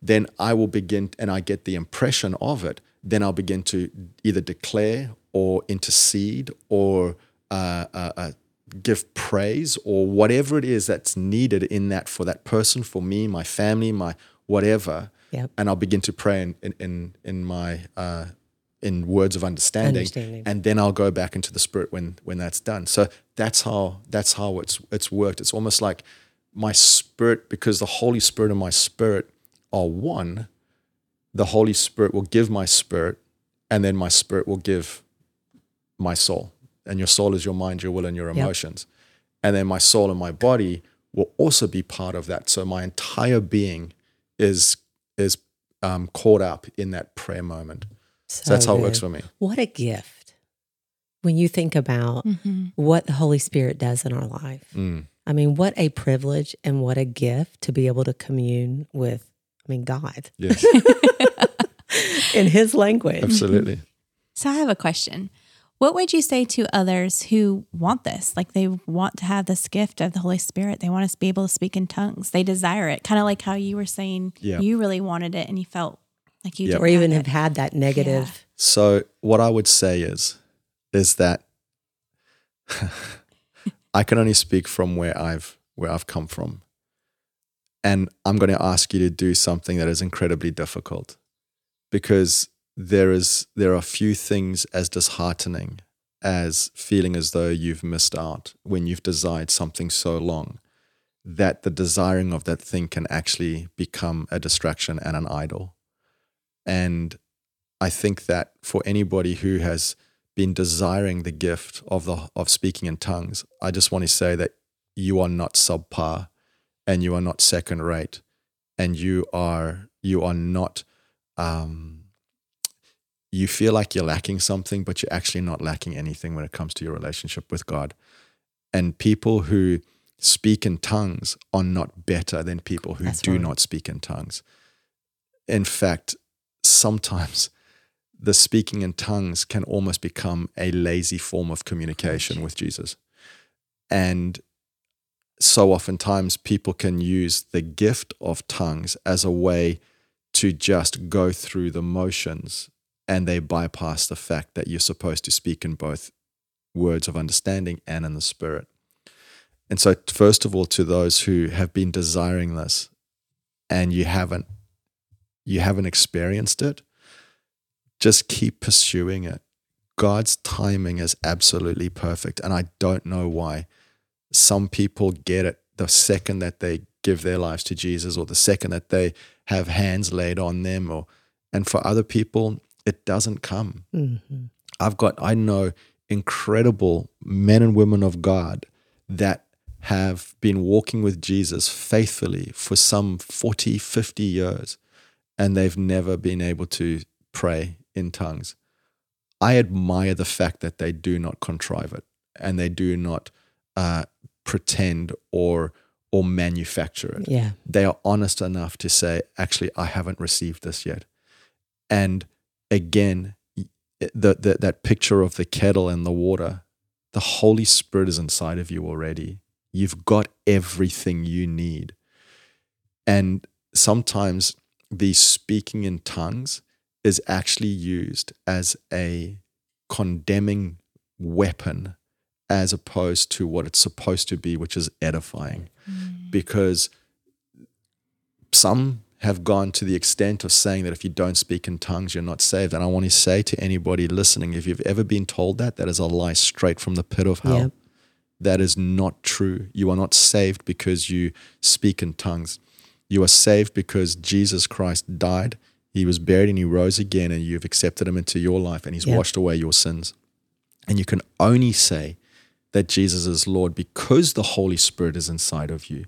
then I will begin and I get the impression of it. Then I'll begin to either declare or intercede or uh, uh, uh, give praise or whatever it is that's needed in that for that person, for me, my family, my whatever. Yep. And I'll begin to pray in in in, in my uh, in words of understanding, Understanding. and then I'll go back into the spirit when when that's done. So that's how that's how it's it's worked. It's almost like my spirit because the Holy Spirit and my spirit are one. The Holy Spirit will give my spirit, and then my spirit will give my soul. And your soul is your mind, your will, and your emotions. And then my soul and my body will also be part of that. So my entire being is is um, caught up in that prayer moment. So, that's how it works for me. What a gift when you think about Mm-hmm. what the Holy Spirit does in our life. Mm. I mean, what a privilege and what a gift to be able to commune with, I mean, God Yes, <laughs> in His language. absolutely. <laughs> So I have a question. What would you say to others who want this? Like they want to have this gift of the Holy Spirit. They want to be able to speak in tongues. They desire it. Kind of like how you were saying Yeah. you really wanted it and you felt like you Yeah. didn't Or even have have had that negative. So what I would say is, is that <laughs> I can only speak from where I've where I've come from, and I'm going to ask you to do something that is incredibly difficult, because there is there are few things as disheartening as feeling as though you've missed out when you've desired something so long that the desiring of that thing can actually become a distraction and an idol. And I think that for anybody who has been desiring the gift of the of speaking in tongues, I just want to say that you are not subpar and you are not second rate and you are you are not um, you feel like you're lacking something, but you're actually not lacking anything when it comes to your relationship with God. And people who speak in tongues are not better than people who That's do right. not speak in tongues. In fact, sometimes the speaking in tongues can almost become a lazy form of communication with Jesus. And so oftentimes people can use the gift of tongues as a way to just go through the motions and they bypass the fact that you're supposed to speak in both words of understanding and in the spirit. And so, first of all, to those who have been desiring this and you haven't, you haven't experienced it, just keep pursuing it. God's timing is absolutely perfect. And I don't know why some people get it the second that they give their lives to Jesus or the second that they have hands laid on them or and for other people it doesn't come. Mhm. I've got I know incredible men and women of God that have been walking with Jesus faithfully for some 40, 50 years and they've never been able to pray in tongues. I admire the fact that they do not contrive it and they do not uh, pretend or or manufacture it. Yeah. They are honest enough to say, actually, I haven't received this yet. And again, the, the, that picture of the kettle and the water, the Holy Spirit is inside of you already. You've got everything you need. And sometimes the speaking in tongues is actually used as a condemning weapon as opposed to what it's supposed to be, which is edifying. Mm. Because some have gone to the extent of saying that if you don't speak in tongues, you're not saved. And I want to say to anybody listening, if you've ever been told that, that is a lie straight from the pit of hell. Yep. That is not true. You are not saved because you speak in tongues. You are saved because Jesus Christ died, he was buried, and he rose again, and you've accepted him into your life, and he's Yeah. washed away your sins. And you can only say that Jesus is Lord because the Holy Spirit is inside of you.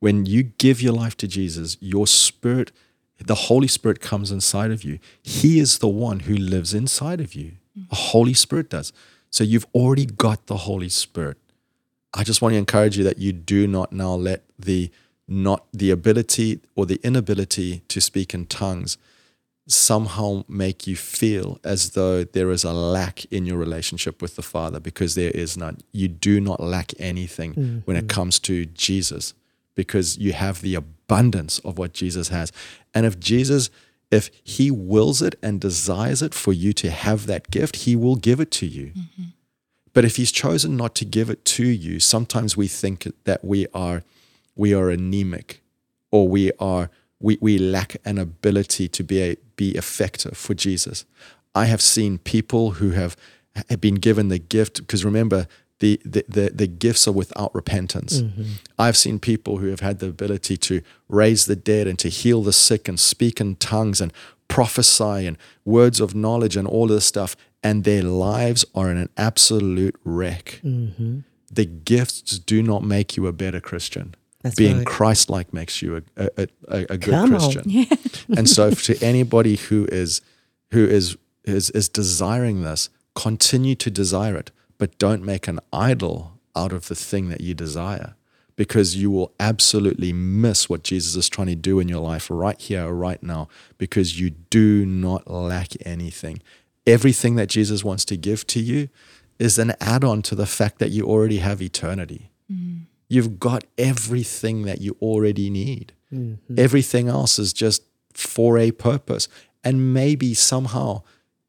When you give your life to Jesus, your spirit, the Holy Spirit comes inside of you. He is the one who lives inside of you. The Holy Spirit does. So you've already got the Holy Spirit. I just want to encourage you that you do not now let the not the ability or the inability to speak in tongues somehow make you feel as though there is a lack in your relationship with the Father because there is none. You do not lack anything mm-hmm. when it comes to Jesus because you have the abundance of what Jesus has. And if Jesus, if He wills it and desires it for you to have that gift, He will give it to you. Mm-hmm. But if He's chosen not to give it to you, sometimes we think that we are we are anemic or we are we, we lack an ability to be a, be effective for Jesus. I have seen people who have, have been given the gift because remember the, the, the, the gifts are without repentance. Mm-hmm. I've seen people who have had the ability to raise the dead and to heal the sick and speak in tongues and prophesy and words of knowledge and all this stuff, and their lives are in an absolute wreck. Mm-hmm. The gifts do not make you a better Christian. That's Being right. Christ-like makes you a, a, a, a good Come on. Christian. <laughs> and so, to anybody who is who is is is desiring this, continue to desire it, but don't make an idol out of the thing that you desire, because you will absolutely miss what Jesus is trying to do in your life right here, right now, because you do not lack anything. Everything that Jesus wants to give to you is an add-on to the fact that you already have eternity. Mm. You've got everything that you already need. Mm-hmm. Everything else is just for a purpose. And maybe somehow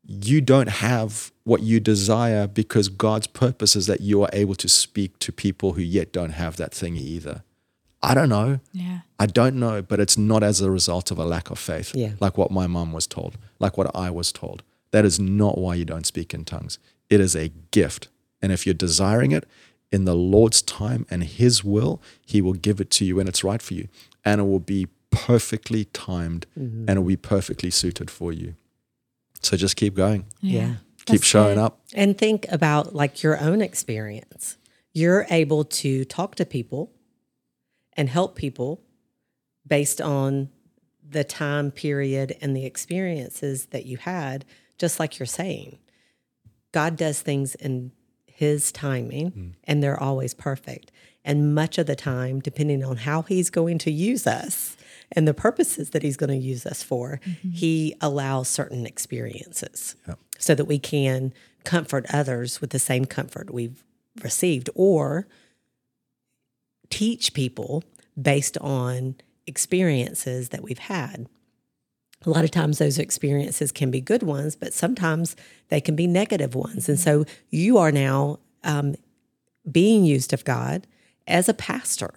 you don't have what you desire because God's purpose is that you are able to speak to people who yet don't have that thing either. I don't know. Yeah. I don't know, but it's not as a result of a lack of faith, Yeah. like what my mom was told, like what I was told. That is not why you don't speak in tongues. It is a gift. And if you're desiring it in the Lord's time and His will, He will give it to you when it's right for you. And it will be perfectly timed mm-hmm. and it will be perfectly suited for you. So just keep going, Yeah. keep That's showing good. up. And think about like your own experience. You're able to talk to people and help people based on the time period and the experiences that you had, just like you're saying. God does things in his timing mm. and they're always perfect. And much of the time, depending on how he's going to use us and the purposes that he's going to use us for, mm-hmm. he allows certain experiences so that we can comfort others with the same comfort we've received or teach people based on experiences that we've had. A lot of times those experiences can be good ones, but sometimes they can be negative ones. And so you are now um, being used of God as a pastor,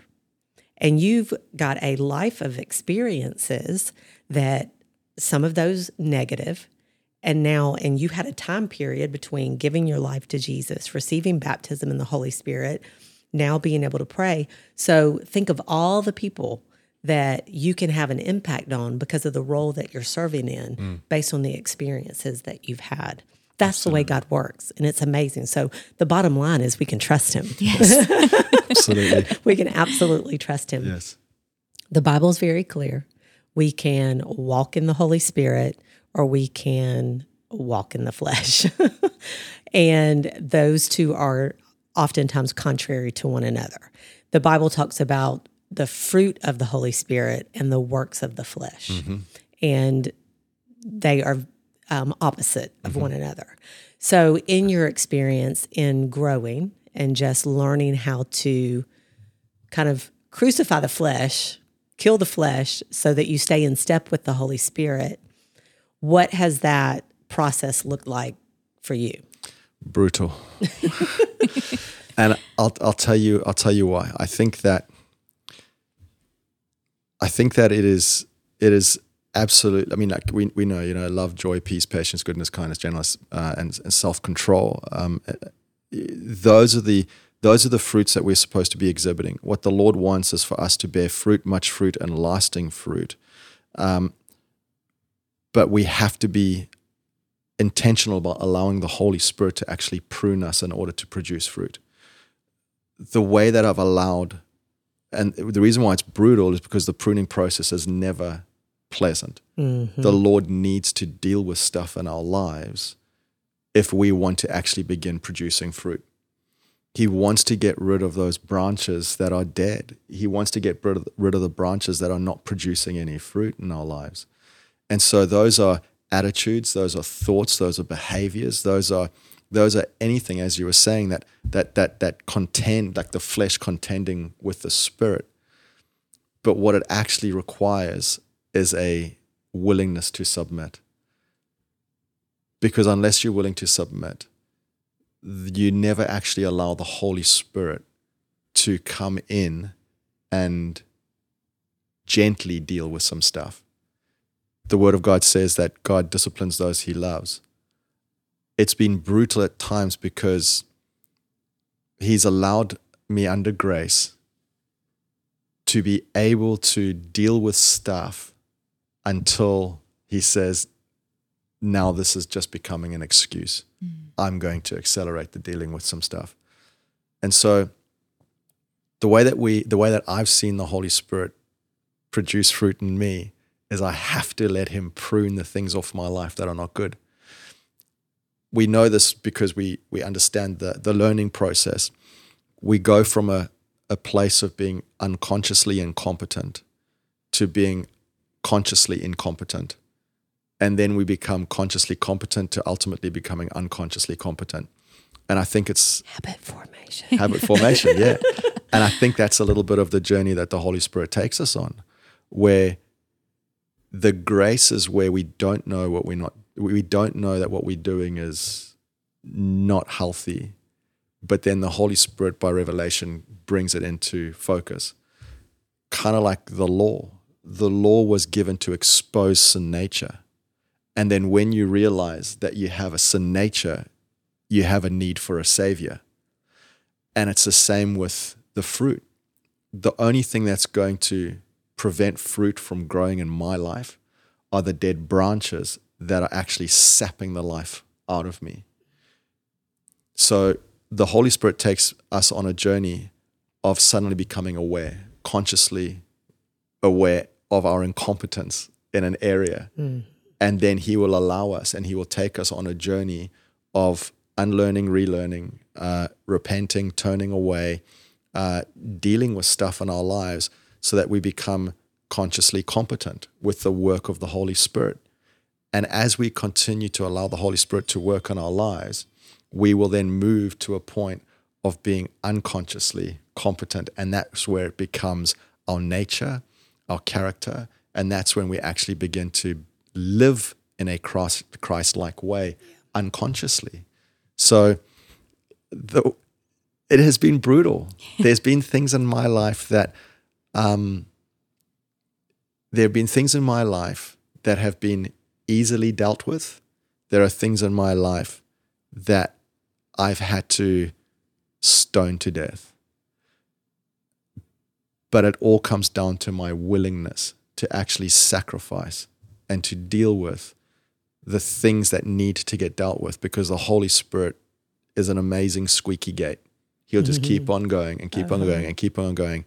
and you've got a life of experiences that some of those negative, and now, and you had a time period between giving your life to Jesus, receiving baptism in the Holy Spirit, now being able to pray. So think of all the people that you can have an impact on because of the role that you're serving in mm. based on the experiences that you've had. That's the way God works. And it's amazing. So the bottom line is we can trust him. Yes, <laughs> absolutely. We can absolutely trust him. yes. The Bible is very clear. We can walk in the Holy Spirit or we can walk in the flesh. <laughs> and those two are oftentimes contrary to one another. The Bible talks about the fruit of the Holy Spirit and the works of the flesh. And they are um, opposite of one another. So, in your experience in growing and just learning how to kind of crucify the flesh, kill the flesh so that you stay in step with the Holy Spirit, what has that process looked like for you? brutal. <laughs> and I'll I'll tell you I'll tell you why. I think that I think that it is it is absolute. I mean, like we we know you know love, joy, peace, patience, goodness, kindness, gentleness, uh, and, and self control. Um, those are the those are the fruits that we're supposed to be exhibiting. What the Lord wants is for us to bear fruit, much fruit, and lasting fruit. Um, but we have to be intentional about allowing the Holy Spirit to actually prune us in order to produce fruit. The way that I've allowed, and the reason why it's brutal is because the pruning process is never pleasant. Mm-hmm. The Lord needs to deal with stuff in our lives if we want to actually begin producing fruit. He wants to get rid of those branches that are dead. He wants to get rid of, rid of the branches that are not producing any fruit in our lives. And so those are attitudes, those are thoughts, those are behaviors, those are those are anything as you were saying that that that that contend like the flesh contending with the spirit. But what it actually requires is a willingness to submit. Because unless you're willing to submit, you never actually allow the Holy Spirit to come in and gently deal with some stuff. The Word of God says that God disciplines those He loves. It's been brutal at times because He's allowed me under grace to be able to deal with stuff until He says, now this is just becoming an excuse. Mm. I'm going to accelerate the dealing with some stuff. And so the way that we the way that I've seen the Holy Spirit produce fruit in me is I have to let him prune the things off my life that are not good. We know this because we we understand the the learning process. We go from a, a place of being unconsciously incompetent to being consciously incompetent. And then we become consciously competent to ultimately becoming unconsciously competent. And I think it's habit formation. <laughs> Habit formation, yeah. and I think that's a little bit of the journey that the Holy Spirit takes us on, where the grace is where we don't know what we're not, we don't know that what we're doing is not healthy. But then the Holy Spirit, by revelation, brings it into focus. Kind of like the law. The law was given to expose sin nature. And then when you realize that you have a sin nature, you have a need for a savior. And it's the same with the fruit. The only thing that's going to prevent fruit from growing in my life are the dead branches that are actually sapping the life out of me. So the Holy Spirit takes us on a journey of suddenly becoming aware, consciously aware of our incompetence in an area. Mm. And then He will allow us and He will take us on a journey of unlearning, relearning, uh, repenting, turning away, uh, dealing with stuff in our lives so that we become consciously competent with the work of the Holy Spirit. And as we continue to allow the Holy Spirit to work on our lives, we will then move to a point of being unconsciously competent. And that's where it becomes our nature, our character. And that's when we actually begin to live in a Christ like way unconsciously. So the, it has been brutal. <laughs> There's been things in my life that um, there have been things in my life that have been easily dealt with. There are things in my life that I've had to stone to death. But it all comes down to my willingness to actually sacrifice and to deal with the things that need to get dealt with because the Holy Spirit is an amazing squeaky gate. He'll just mm-hmm. keep on going and keep uh-huh. on going and keep on going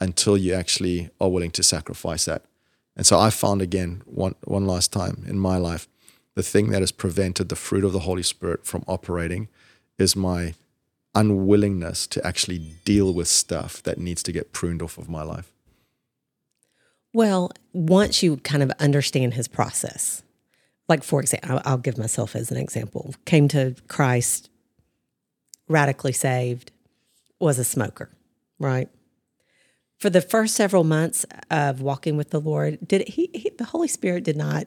until you actually are willing to sacrifice that. And so I found again one one last time in my life, the thing that has prevented the fruit of the Holy Spirit from operating is my unwillingness to actually deal with stuff that needs to get pruned off of my life. Well, once you kind of understand his process, like for example, I'll give myself as an example, came to Christ, radically saved, was a smoker, right? For the first several months of walking with the Lord, did he, he the Holy Spirit did not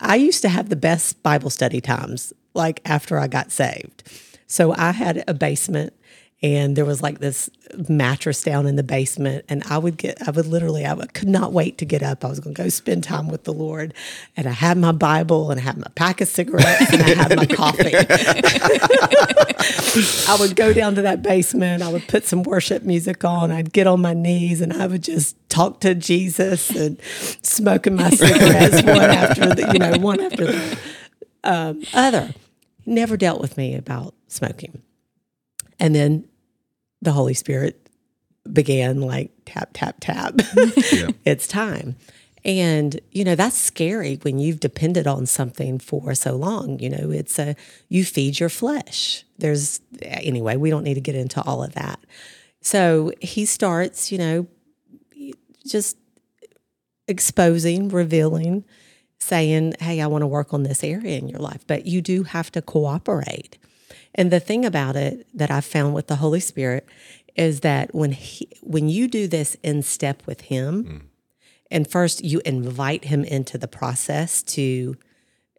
I used to have the best Bible study times like after I got saved. So I had a basement and there was like this mattress down in the basement and i would get i would literally i would, could not wait to get up. I was going to go spend time with the lord and i had my bible and i had my pack of cigarettes and i had my coffee. <laughs> I would go down to that basement i would put some worship music on i'd get on my knees and i would just talk to jesus and smoking my cigarettes one after the you know one after the um, other. Never dealt with me about smoking and then the Holy Spirit began like tap, tap, tap. Yeah. <laughs> it's time. And, you know, that's scary when you've depended on something for so long. You know, it's a, you feed your flesh. There's, anyway, we don't need to get into all of that. So he starts, you know, just exposing, revealing, saying, Hey, I want to work on this area in your life. But you do have to cooperate. And the thing about it that I've found with the Holy Spirit is that when he, when you do this in step with him, and first you invite him into the process to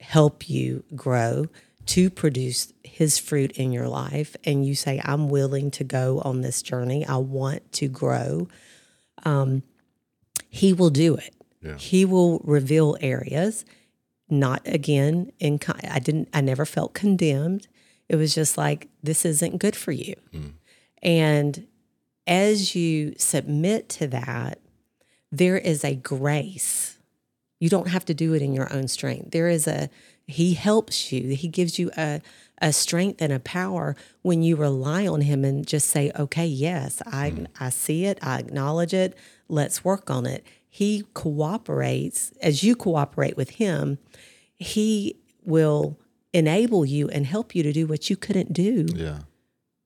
help you grow, to produce his fruit in your life, and you say, I'm willing to go on this journey, I want to grow, um, he will do it. He will reveal areas. Not again in. con- I didn't. I never felt condemned. It was just like this isn't good for you. Mm. And as you submit to that, there is a grace. You don't have to do it in your own strength. There is a, He helps you. He gives you a, a strength and a power when you rely on Him and just say, okay, yes, I, mm. I see it, I acknowledge it, let's work on it. He cooperates. As you cooperate with Him, He will enable you and help you to do what you couldn't do Yeah.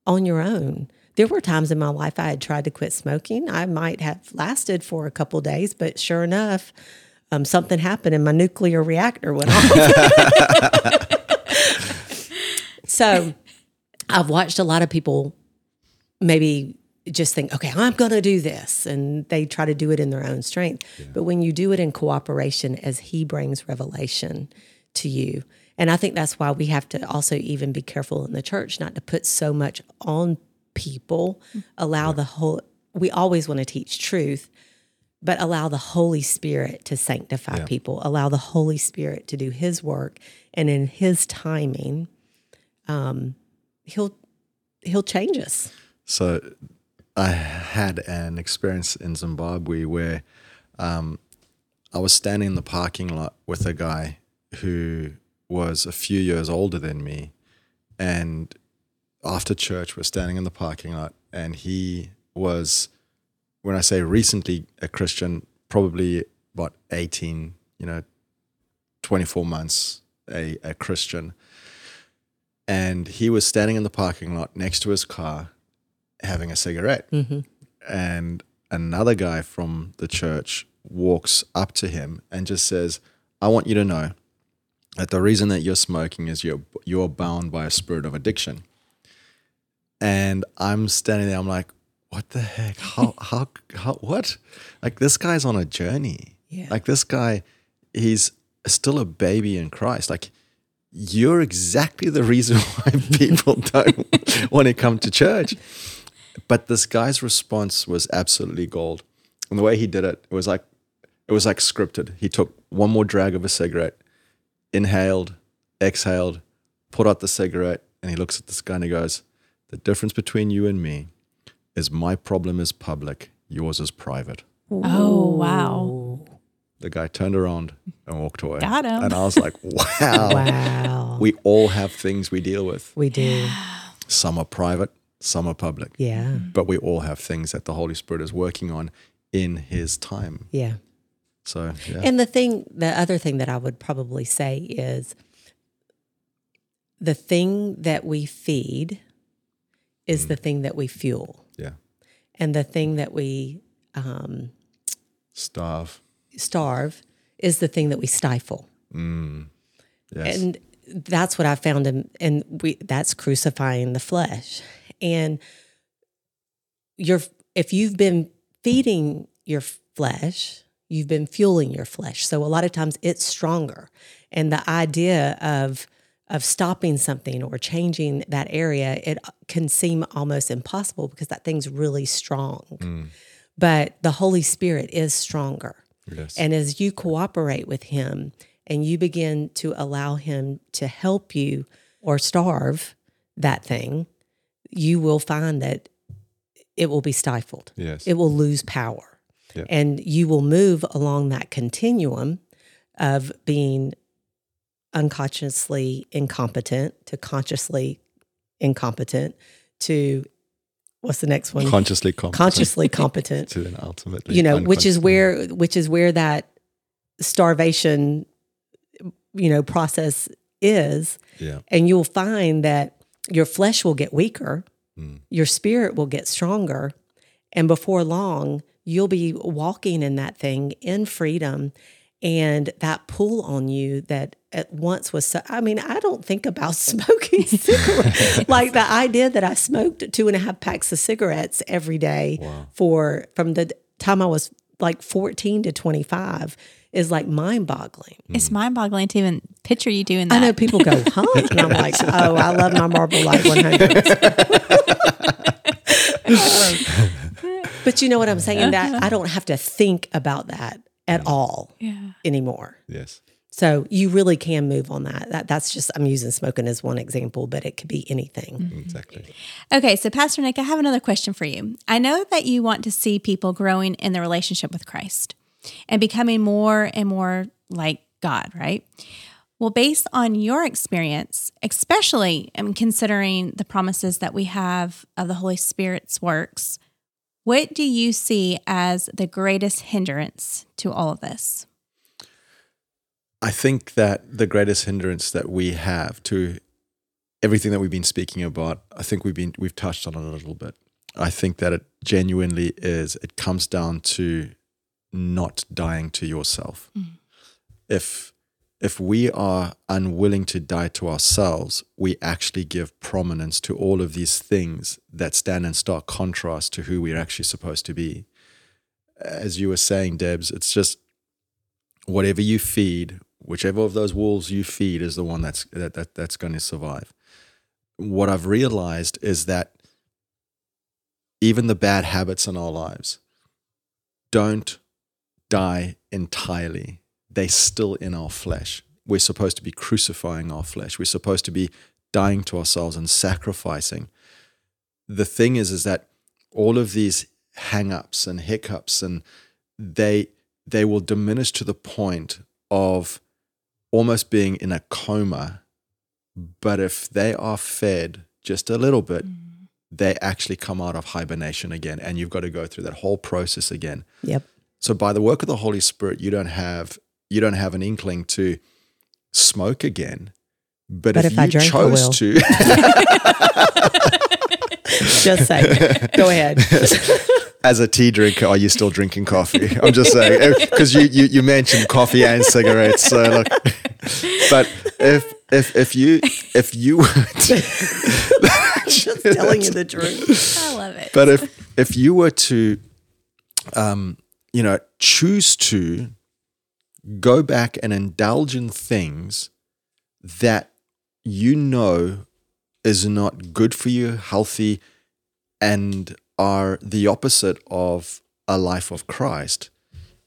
on your own. There were times in my life I had tried to quit smoking. I might have lasted for a couple days, but sure enough, um, something happened and my nuclear reactor went off. <laughs> so I've watched a lot of people maybe just think, okay, I'm going to do this. And they try to do it in their own strength. But when you do it in cooperation as He brings revelation to you, and I think that's why we have to also even be careful in the church not to put so much on people, allow the whole, we always want to teach truth. But allow the Holy Spirit to sanctify people. Allow the Holy Spirit to do His work, and in His timing, um, He'll He'll change us. So I had an experience in Zimbabwe where um, I was standing in the parking lot with a guy who was a few years older than me. And after church, we're standing in the parking lot, and he was, when I say recently a Christian, probably about 18, you know, 24 months a, a Christian. And he was standing in the parking lot next to his car having a cigarette. Mm-hmm. And another guy from the church walks up to him and just says, I want you to know that the reason that you're smoking is you're you're bound by a spirit of addiction. And I'm standing there, I'm like, what the heck? How <laughs> how how what? Like this guy's on a journey. Yeah. Like this guy, he's still a baby in Christ. Like you're exactly the reason <laughs> why people <laughs> don't want to come to church. But this guy's response was absolutely gold. And the way he did it, it was like it was like scripted. He took one more drag of a cigarette, inhaled, exhaled, put out the cigarette, and he looks at this guy and he goes, The difference between you and me is my problem is public, yours is private. Oh, wow. The guy turned around and walked away. Got him. And I was like, <laughs> wow. Wow. We all have things we deal with. We do. <sighs> Some are private, some are public. Yeah. But we all have things that the Holy Spirit is working on in His time. Yeah. So, yeah. And the thing, the other thing that I would probably say is the thing that we feed is the thing that we fuel. yeah. And the thing that we um, Starve. starve is the thing that we stifle. Yes. And that's what I found in, and we that's crucifying the flesh. And you're if you've been feeding your flesh, you've been fueling your flesh. So a lot of times it's stronger. And the idea of of stopping something or changing that area, it can seem almost impossible because that thing's really strong. Mm. But the Holy Spirit is stronger. yes. And as you cooperate with him and you begin to allow him to help you or starve that thing, you will find that it will be stifled. yes. It will lose power. Yep. And you will move along that continuum of being unconsciously incompetent to consciously incompetent to what's the next one? consciously competent consciously <laughs> competent to then ultimately. you know which is where which is where that starvation you know process is Yeah. and you'll find that your flesh will get weaker Hmm. your spirit will get stronger and before long you'll be walking in that thing in freedom and that pull on you that at once was so i mean i don't think about <laughs> smoking <laughs> cigarettes. Like the idea that i smoked two and a half packs of cigarettes every day for from the time i was like 14 to 25 is like mind boggling It's mm. mind boggling to even picture you doing that. i know people go huh? And i'm <laughs> like oh i love my Marlboro Light 100 but you know what i'm saying that i don't have to think about that at all Yeah. anymore Yes. So you really can move on that. That that's just I'm using smoking as one example, but it could be anything. Exactly. Okay, so Pastor Nick, I have another question for you. I know that you want to see people growing in their relationship with Christ and becoming more and more like God, right? Well, based on your experience, especially um, considering the promises that we have of the Holy Spirit's works, what do you see as the greatest hindrance to all of this? I think that the greatest hindrance that we have to everything that we've been speaking about, I think we've been we've touched on it a little bit. I think that it genuinely is. It comes down to not dying to yourself. Mm. If if we are unwilling to die to ourselves, we actually give prominence to all of these things that stand in stark contrast to who we're actually supposed to be. As you were saying, Debbs, it's just whatever you feed, whichever of those wolves you feed is the one that's that, that that's going to survive. What I've realized is that even the bad habits in our lives don't die entirely. They're still in our flesh. We're supposed to be crucifying our flesh. We're supposed to be dying to ourselves and sacrificing. The thing is, is that all of these hang-ups and hiccups and they they will diminish to the point of almost being in a coma. But if they are fed just a little bit, mm. they actually come out of hibernation again. And you've got to go through that whole process again. Yep. So by the work of the Holy Spirit, you don't have you don't have an inkling to smoke again. But, But if, if I you drink, chose to, <laughs> Just say. Go ahead. <laughs> as a tea drinker, are you still drinking coffee? I'm just saying because you, you you mentioned coffee and cigarettes. So look, but if if if you if you were to, <laughs> Just telling you the truth. I love it. but if if you were to um you know choose to go back and indulge in things that you know is not good for you healthy and are the opposite of a life of Christ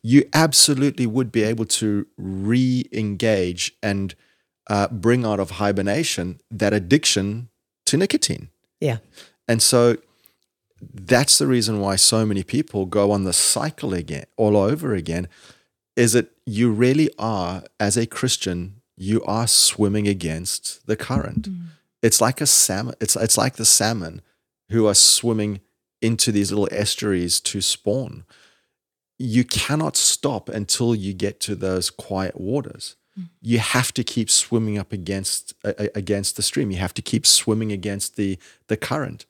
you absolutely would be able to re-engage and uh, bring out of hibernation that addiction to nicotine Yeah. and so that's the reason why so many people go on the cycle again, all over again, is that you really are, as a Christian, you are swimming against the current. Mm. It's like a salmon, it's it's like the salmon who are swimming into these little estuaries to spawn. You cannot stop until you get to those quiet waters. Mm. You have to keep swimming up against against the stream. You have to keep swimming against the the current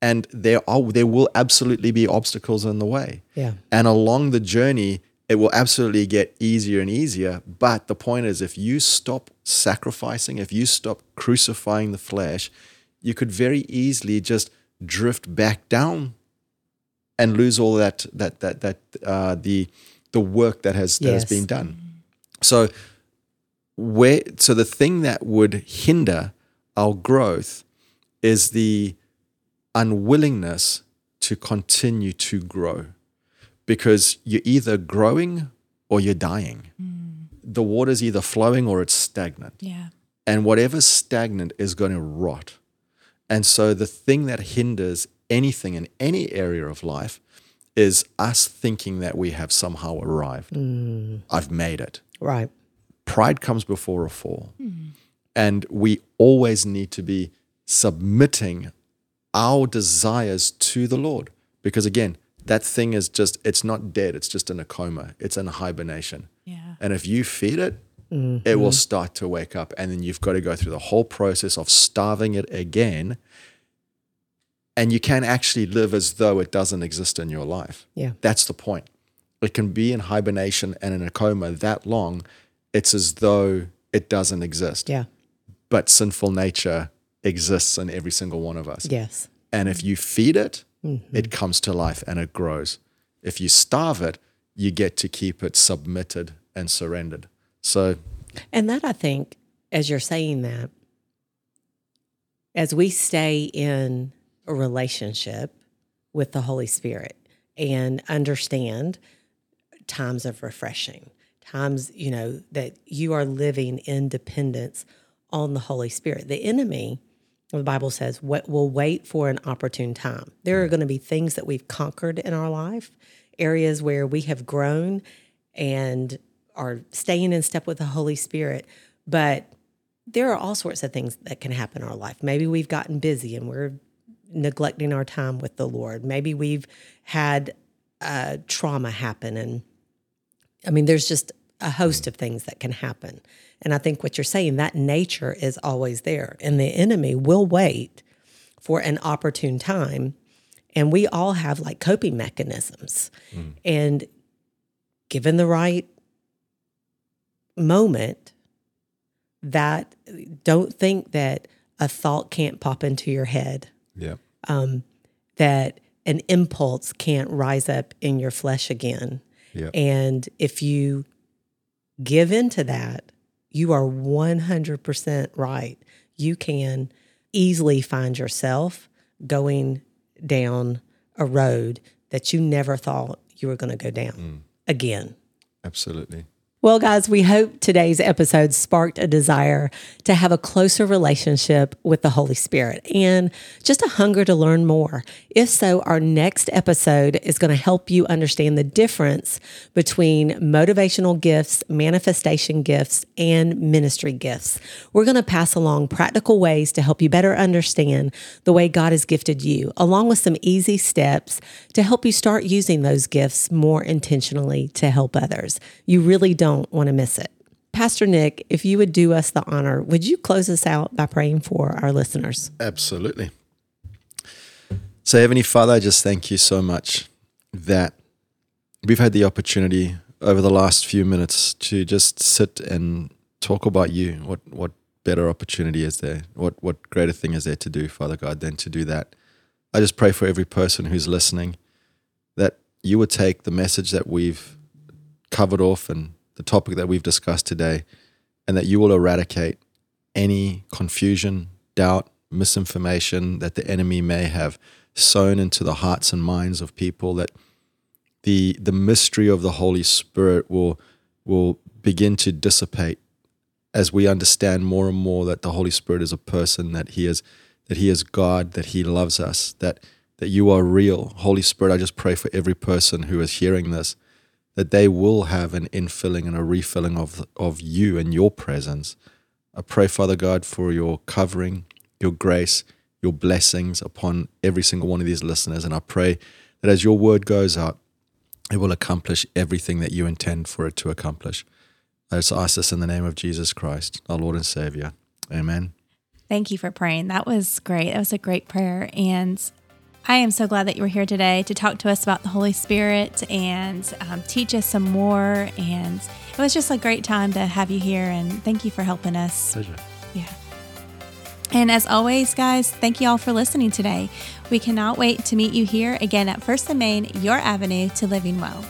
and there are there will absolutely be obstacles in the way Yeah. and along the journey it will absolutely get easier and easier. But the point is if you stop sacrificing if you stop crucifying the flesh you could very easily just drift back down and lose all that that that that uh, the the work that has that has been done. So where so the thing that would hinder our growth is the unwillingness to continue to grow because you're either growing or you're dying. Hmm. The water's either flowing or it's stagnant. Yeah. And whatever's stagnant is going to rot. And so the thing that hinders anything in any area of life is us thinking that we have somehow arrived. Mm. I've made it Right. pride comes before a fall. Hmm. And we always need to be submitting our desires to the Lord. Because again, that thing is just, it's not dead, it's just in a coma, it's in hibernation. Yeah. And if you feed it, it will mm-hmm. start to wake up. And then you've got to go through the whole process of starving it again. And you can actually live as though it doesn't exist in your life. Yeah. That's the point. it can be in hibernation and in a coma that long, it's as though it doesn't exist. Yeah. But sinful nature exists in every single one of us. Yes. And if you feed it, it comes to life and it grows. If you starve it, you get to keep it submitted and surrendered. So, And that I think, as you're saying that, as we stay in a relationship with the Holy Spirit and understand times of refreshing, times, you know, that you are living in dependence on the Holy Spirit. The enemy, the Bible says, what we'll wait for an opportune time. There are going to be things that we've conquered in our life, areas where we have grown and are staying in step with the Holy Spirit. But there are all sorts of things that can happen in our life. Maybe we've gotten busy and we're neglecting our time with the Lord. Maybe we've had uh, trauma happen. And I mean, there's just a host of things that can happen. And I think what you're saying, that nature is always there. And the enemy will wait for an opportune time. And we all have like coping mechanisms. And given the right moment, that don't think that a thought can't pop into your head, yeah. um, that an impulse can't rise up in your flesh again. Yeah. And if you give into that, you are 100% right. You can easily find yourself going down a road that you never thought you were going to go down mm. again. Absolutely. Well, guys, we hope today's episode sparked a desire to have a closer relationship with the Holy Spirit and just a hunger to learn more. If so, our next episode is going to help you understand the difference between motivational gifts, manifestation gifts, and ministry gifts. We're going to pass along practical ways to help you better understand the way God has gifted you, along with some easy steps to help you start using those gifts more intentionally to help others. You really don't want to miss it. Pastor Nick, if you would do us the honor, would you close us out by praying for our listeners? Absolutely. So, Heavenly Father, I just thank you so much that we've had the opportunity over the last few minutes to just sit and talk about you. What what better opportunity is there? What what greater thing is there to do, Father God, than to do that? I just pray for every person who's listening that you would take the message that we've covered off and the topic that we've discussed today, and that you will eradicate any confusion, doubt, misinformation that the enemy may have sown into the hearts and minds of people that the the mystery of the Holy Spirit will will begin to dissipate as we understand more and more that the Holy Spirit is a person, that he is that he is God, that he loves us, that that you are real. Holy Spirit, I just pray for every person who is hearing this that they will have an infilling and a refilling of of you and your presence. I pray, Father God, for your covering, your grace, your blessings upon every single one of these listeners. And I pray that as your word goes out, it will accomplish everything that you intend for it to accomplish. I just ask this in the name of Jesus Christ, our Lord and Savior. Amen. Thank you for praying. That was great. That was a great prayer. And I am so glad that you were here today to talk to us about the Holy Spirit and um, teach us some more. And it was just a great time to have you here. And thank you for helping us. Pleasure. Yeah. And as always, guys, thank you all for listening today. We cannot wait to meet you here again at First and Main, your avenue to living well.